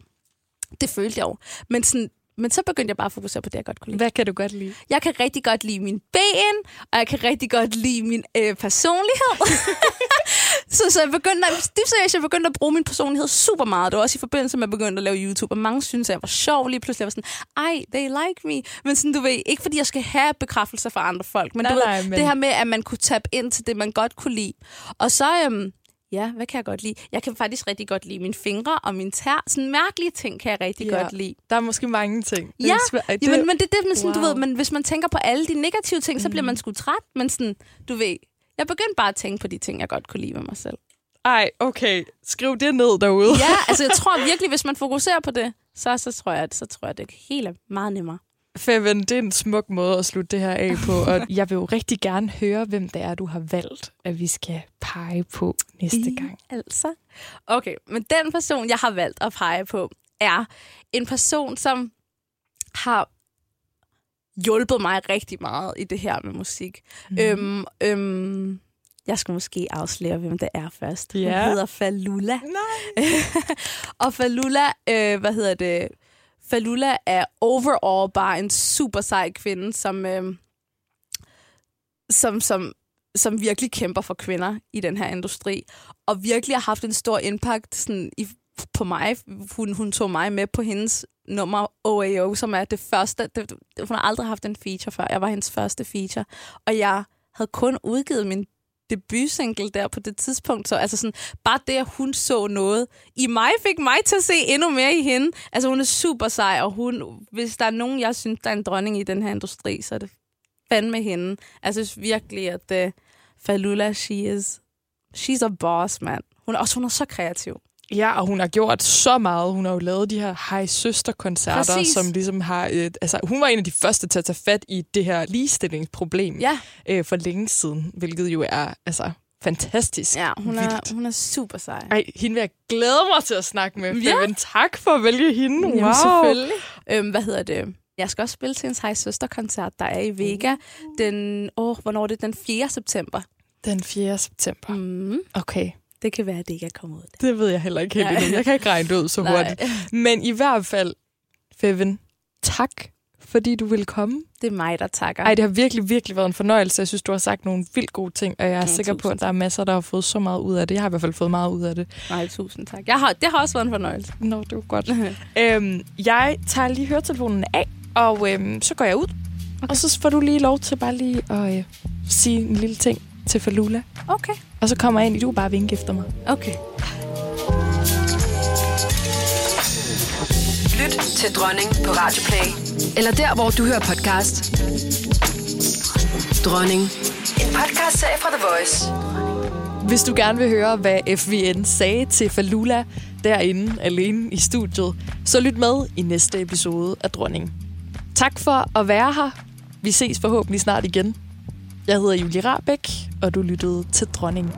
Det følte jeg jo. Men, sådan, men så begyndte jeg bare at fokusere på det, jeg godt kunne lide. Hvad kan du godt lide? Jeg kan rigtig godt lide min ben, og jeg kan rigtig godt lide min øh, personlighed. (laughs) så, så jeg begyndte, det seriøst, jeg begyndte at bruge min personlighed super meget. Det var også i forbindelse med, at jeg begyndte at lave YouTube, og mange synes, at jeg var sjov lige pludselig. Jeg var sådan, ej, they like me. Men sådan, du ved, ikke fordi jeg skal have bekræftelser fra andre folk, men, Nej, du ved, nej, men- det her med, at man kunne tabe ind til det, man godt kunne lide. Og så, øhm, ja, hvad kan jeg godt lide? Jeg kan faktisk rigtig godt lide mine fingre og min tær. Sådan mærkelige ting kan jeg rigtig Ja. godt lide. Der er måske mange ting. Det er Ja. Det, Jamen, men det er det, man sådan, wow. du ved, men hvis man tænker på alle de negative ting, så bliver man sgu træt. Men sådan, du ved, jeg begyndte bare at tænke på de ting, jeg godt kunne lide ved mig selv. Ej, okay. Skriv det ned derude. Ja, altså jeg (laughs) tror virkelig, hvis man fokuserer på det, så, så, tror, jeg, at, så tror jeg, at det helt er meget nemmere. Feven, det er en smuk måde at slutte det her af på, og (laughs) jeg vil jo rigtig gerne høre, hvem det er, du har valgt, at vi skal pege på næste gang. Altså. Okay, men den person, jeg har valgt at pege på, er en person, som har hjulpet mig rigtig meget i det her med musik. Mm. Øhm, øhm, jeg skal måske afsløre, hvem det er først. Hun Ja. hedder Falula. Nej. (laughs) og Falula, øh, hvad hedder det? Falula er overall bare en super sej kvinde, som, øh, som, som, som virkelig kæmper for kvinder i den her industri, og virkelig har haft en stor impact sådan, i, på mig. Hun, hun tog mig med på hendes nummer OAO, som er det første. Det, hun har aldrig haft en feature før. Jeg var hendes første feature, og jeg havde kun udgivet min debutsingle der på det tidspunkt. Så altså sådan, bare det, at hun så noget i mig, fik mig til at se endnu mere i hende. Altså hun er super sej, og hun, hvis der er nogen, jeg synes, der er en dronning i den her industri, så er det fandme hende. Altså, jeg synes virkelig, at øh, uh, Falula, she is, she's a boss, mand. Hun er også hun er så kreativ. Ja, og hun har gjort så meget. Hun har jo lavet de her hej søster-koncerter, Præcis. som ligesom har... Øh, altså, hun var en af de første til at tage fat i det her ligestillingsproblem Ja, øh, for længe siden, hvilket jo er altså, fantastisk ja hun, er, vildt. hun er super sej. Ej, hende vil jeg glæde mig til at snakke med. Ja. Men tak for at vælge hende. Wow. Jamen, selvfølgelig. Øhm, hvad hedder det? Jeg skal også spille til en hej søster-koncert, der er i Vega. Den, åh, hvornår er det? Den 4. september. Den 4. september. Mm, Okay, det kan være, at det ikke er kommet ud. det ved jeg heller ikke helt endnu. Jeg kan ikke regne det ud så (laughs) hurtigt. Men i hvert fald, Feven, tak fordi du ville komme. Det er mig, der takker. Ej, det har virkelig, virkelig været en fornøjelse. Jeg synes, du har sagt nogle vildt gode ting, og jeg er Mm, sikker på, at der er masser, der har fået så meget ud af det. Jeg har i hvert fald fået meget ud af det. Nej, tusind tak. Jeg har, det har også været en fornøjelse. Nå, det var godt. (laughs) øhm, jeg tager lige høretelefonen af, og øhm, så går jeg ud. Okay. Og så får du lige lov til bare lige at øh, sige en lille ting til Falula. Okay. Og så kommer jeg ind, i du bare vinke efter mig. Okay. Lyt til Dronning på Radioplay. Eller der, hvor du hører podcast. Dronning. En podcastserie fra The Voice. Hvis du gerne vil høre, hvad FVN sagde til Falula derinde alene i studiet, så lyt med i næste episode af Dronning. Tak for at være her. Vi ses forhåbentlig snart igen. Jeg hedder Julie Rabeck, og du lyttede til Dronning.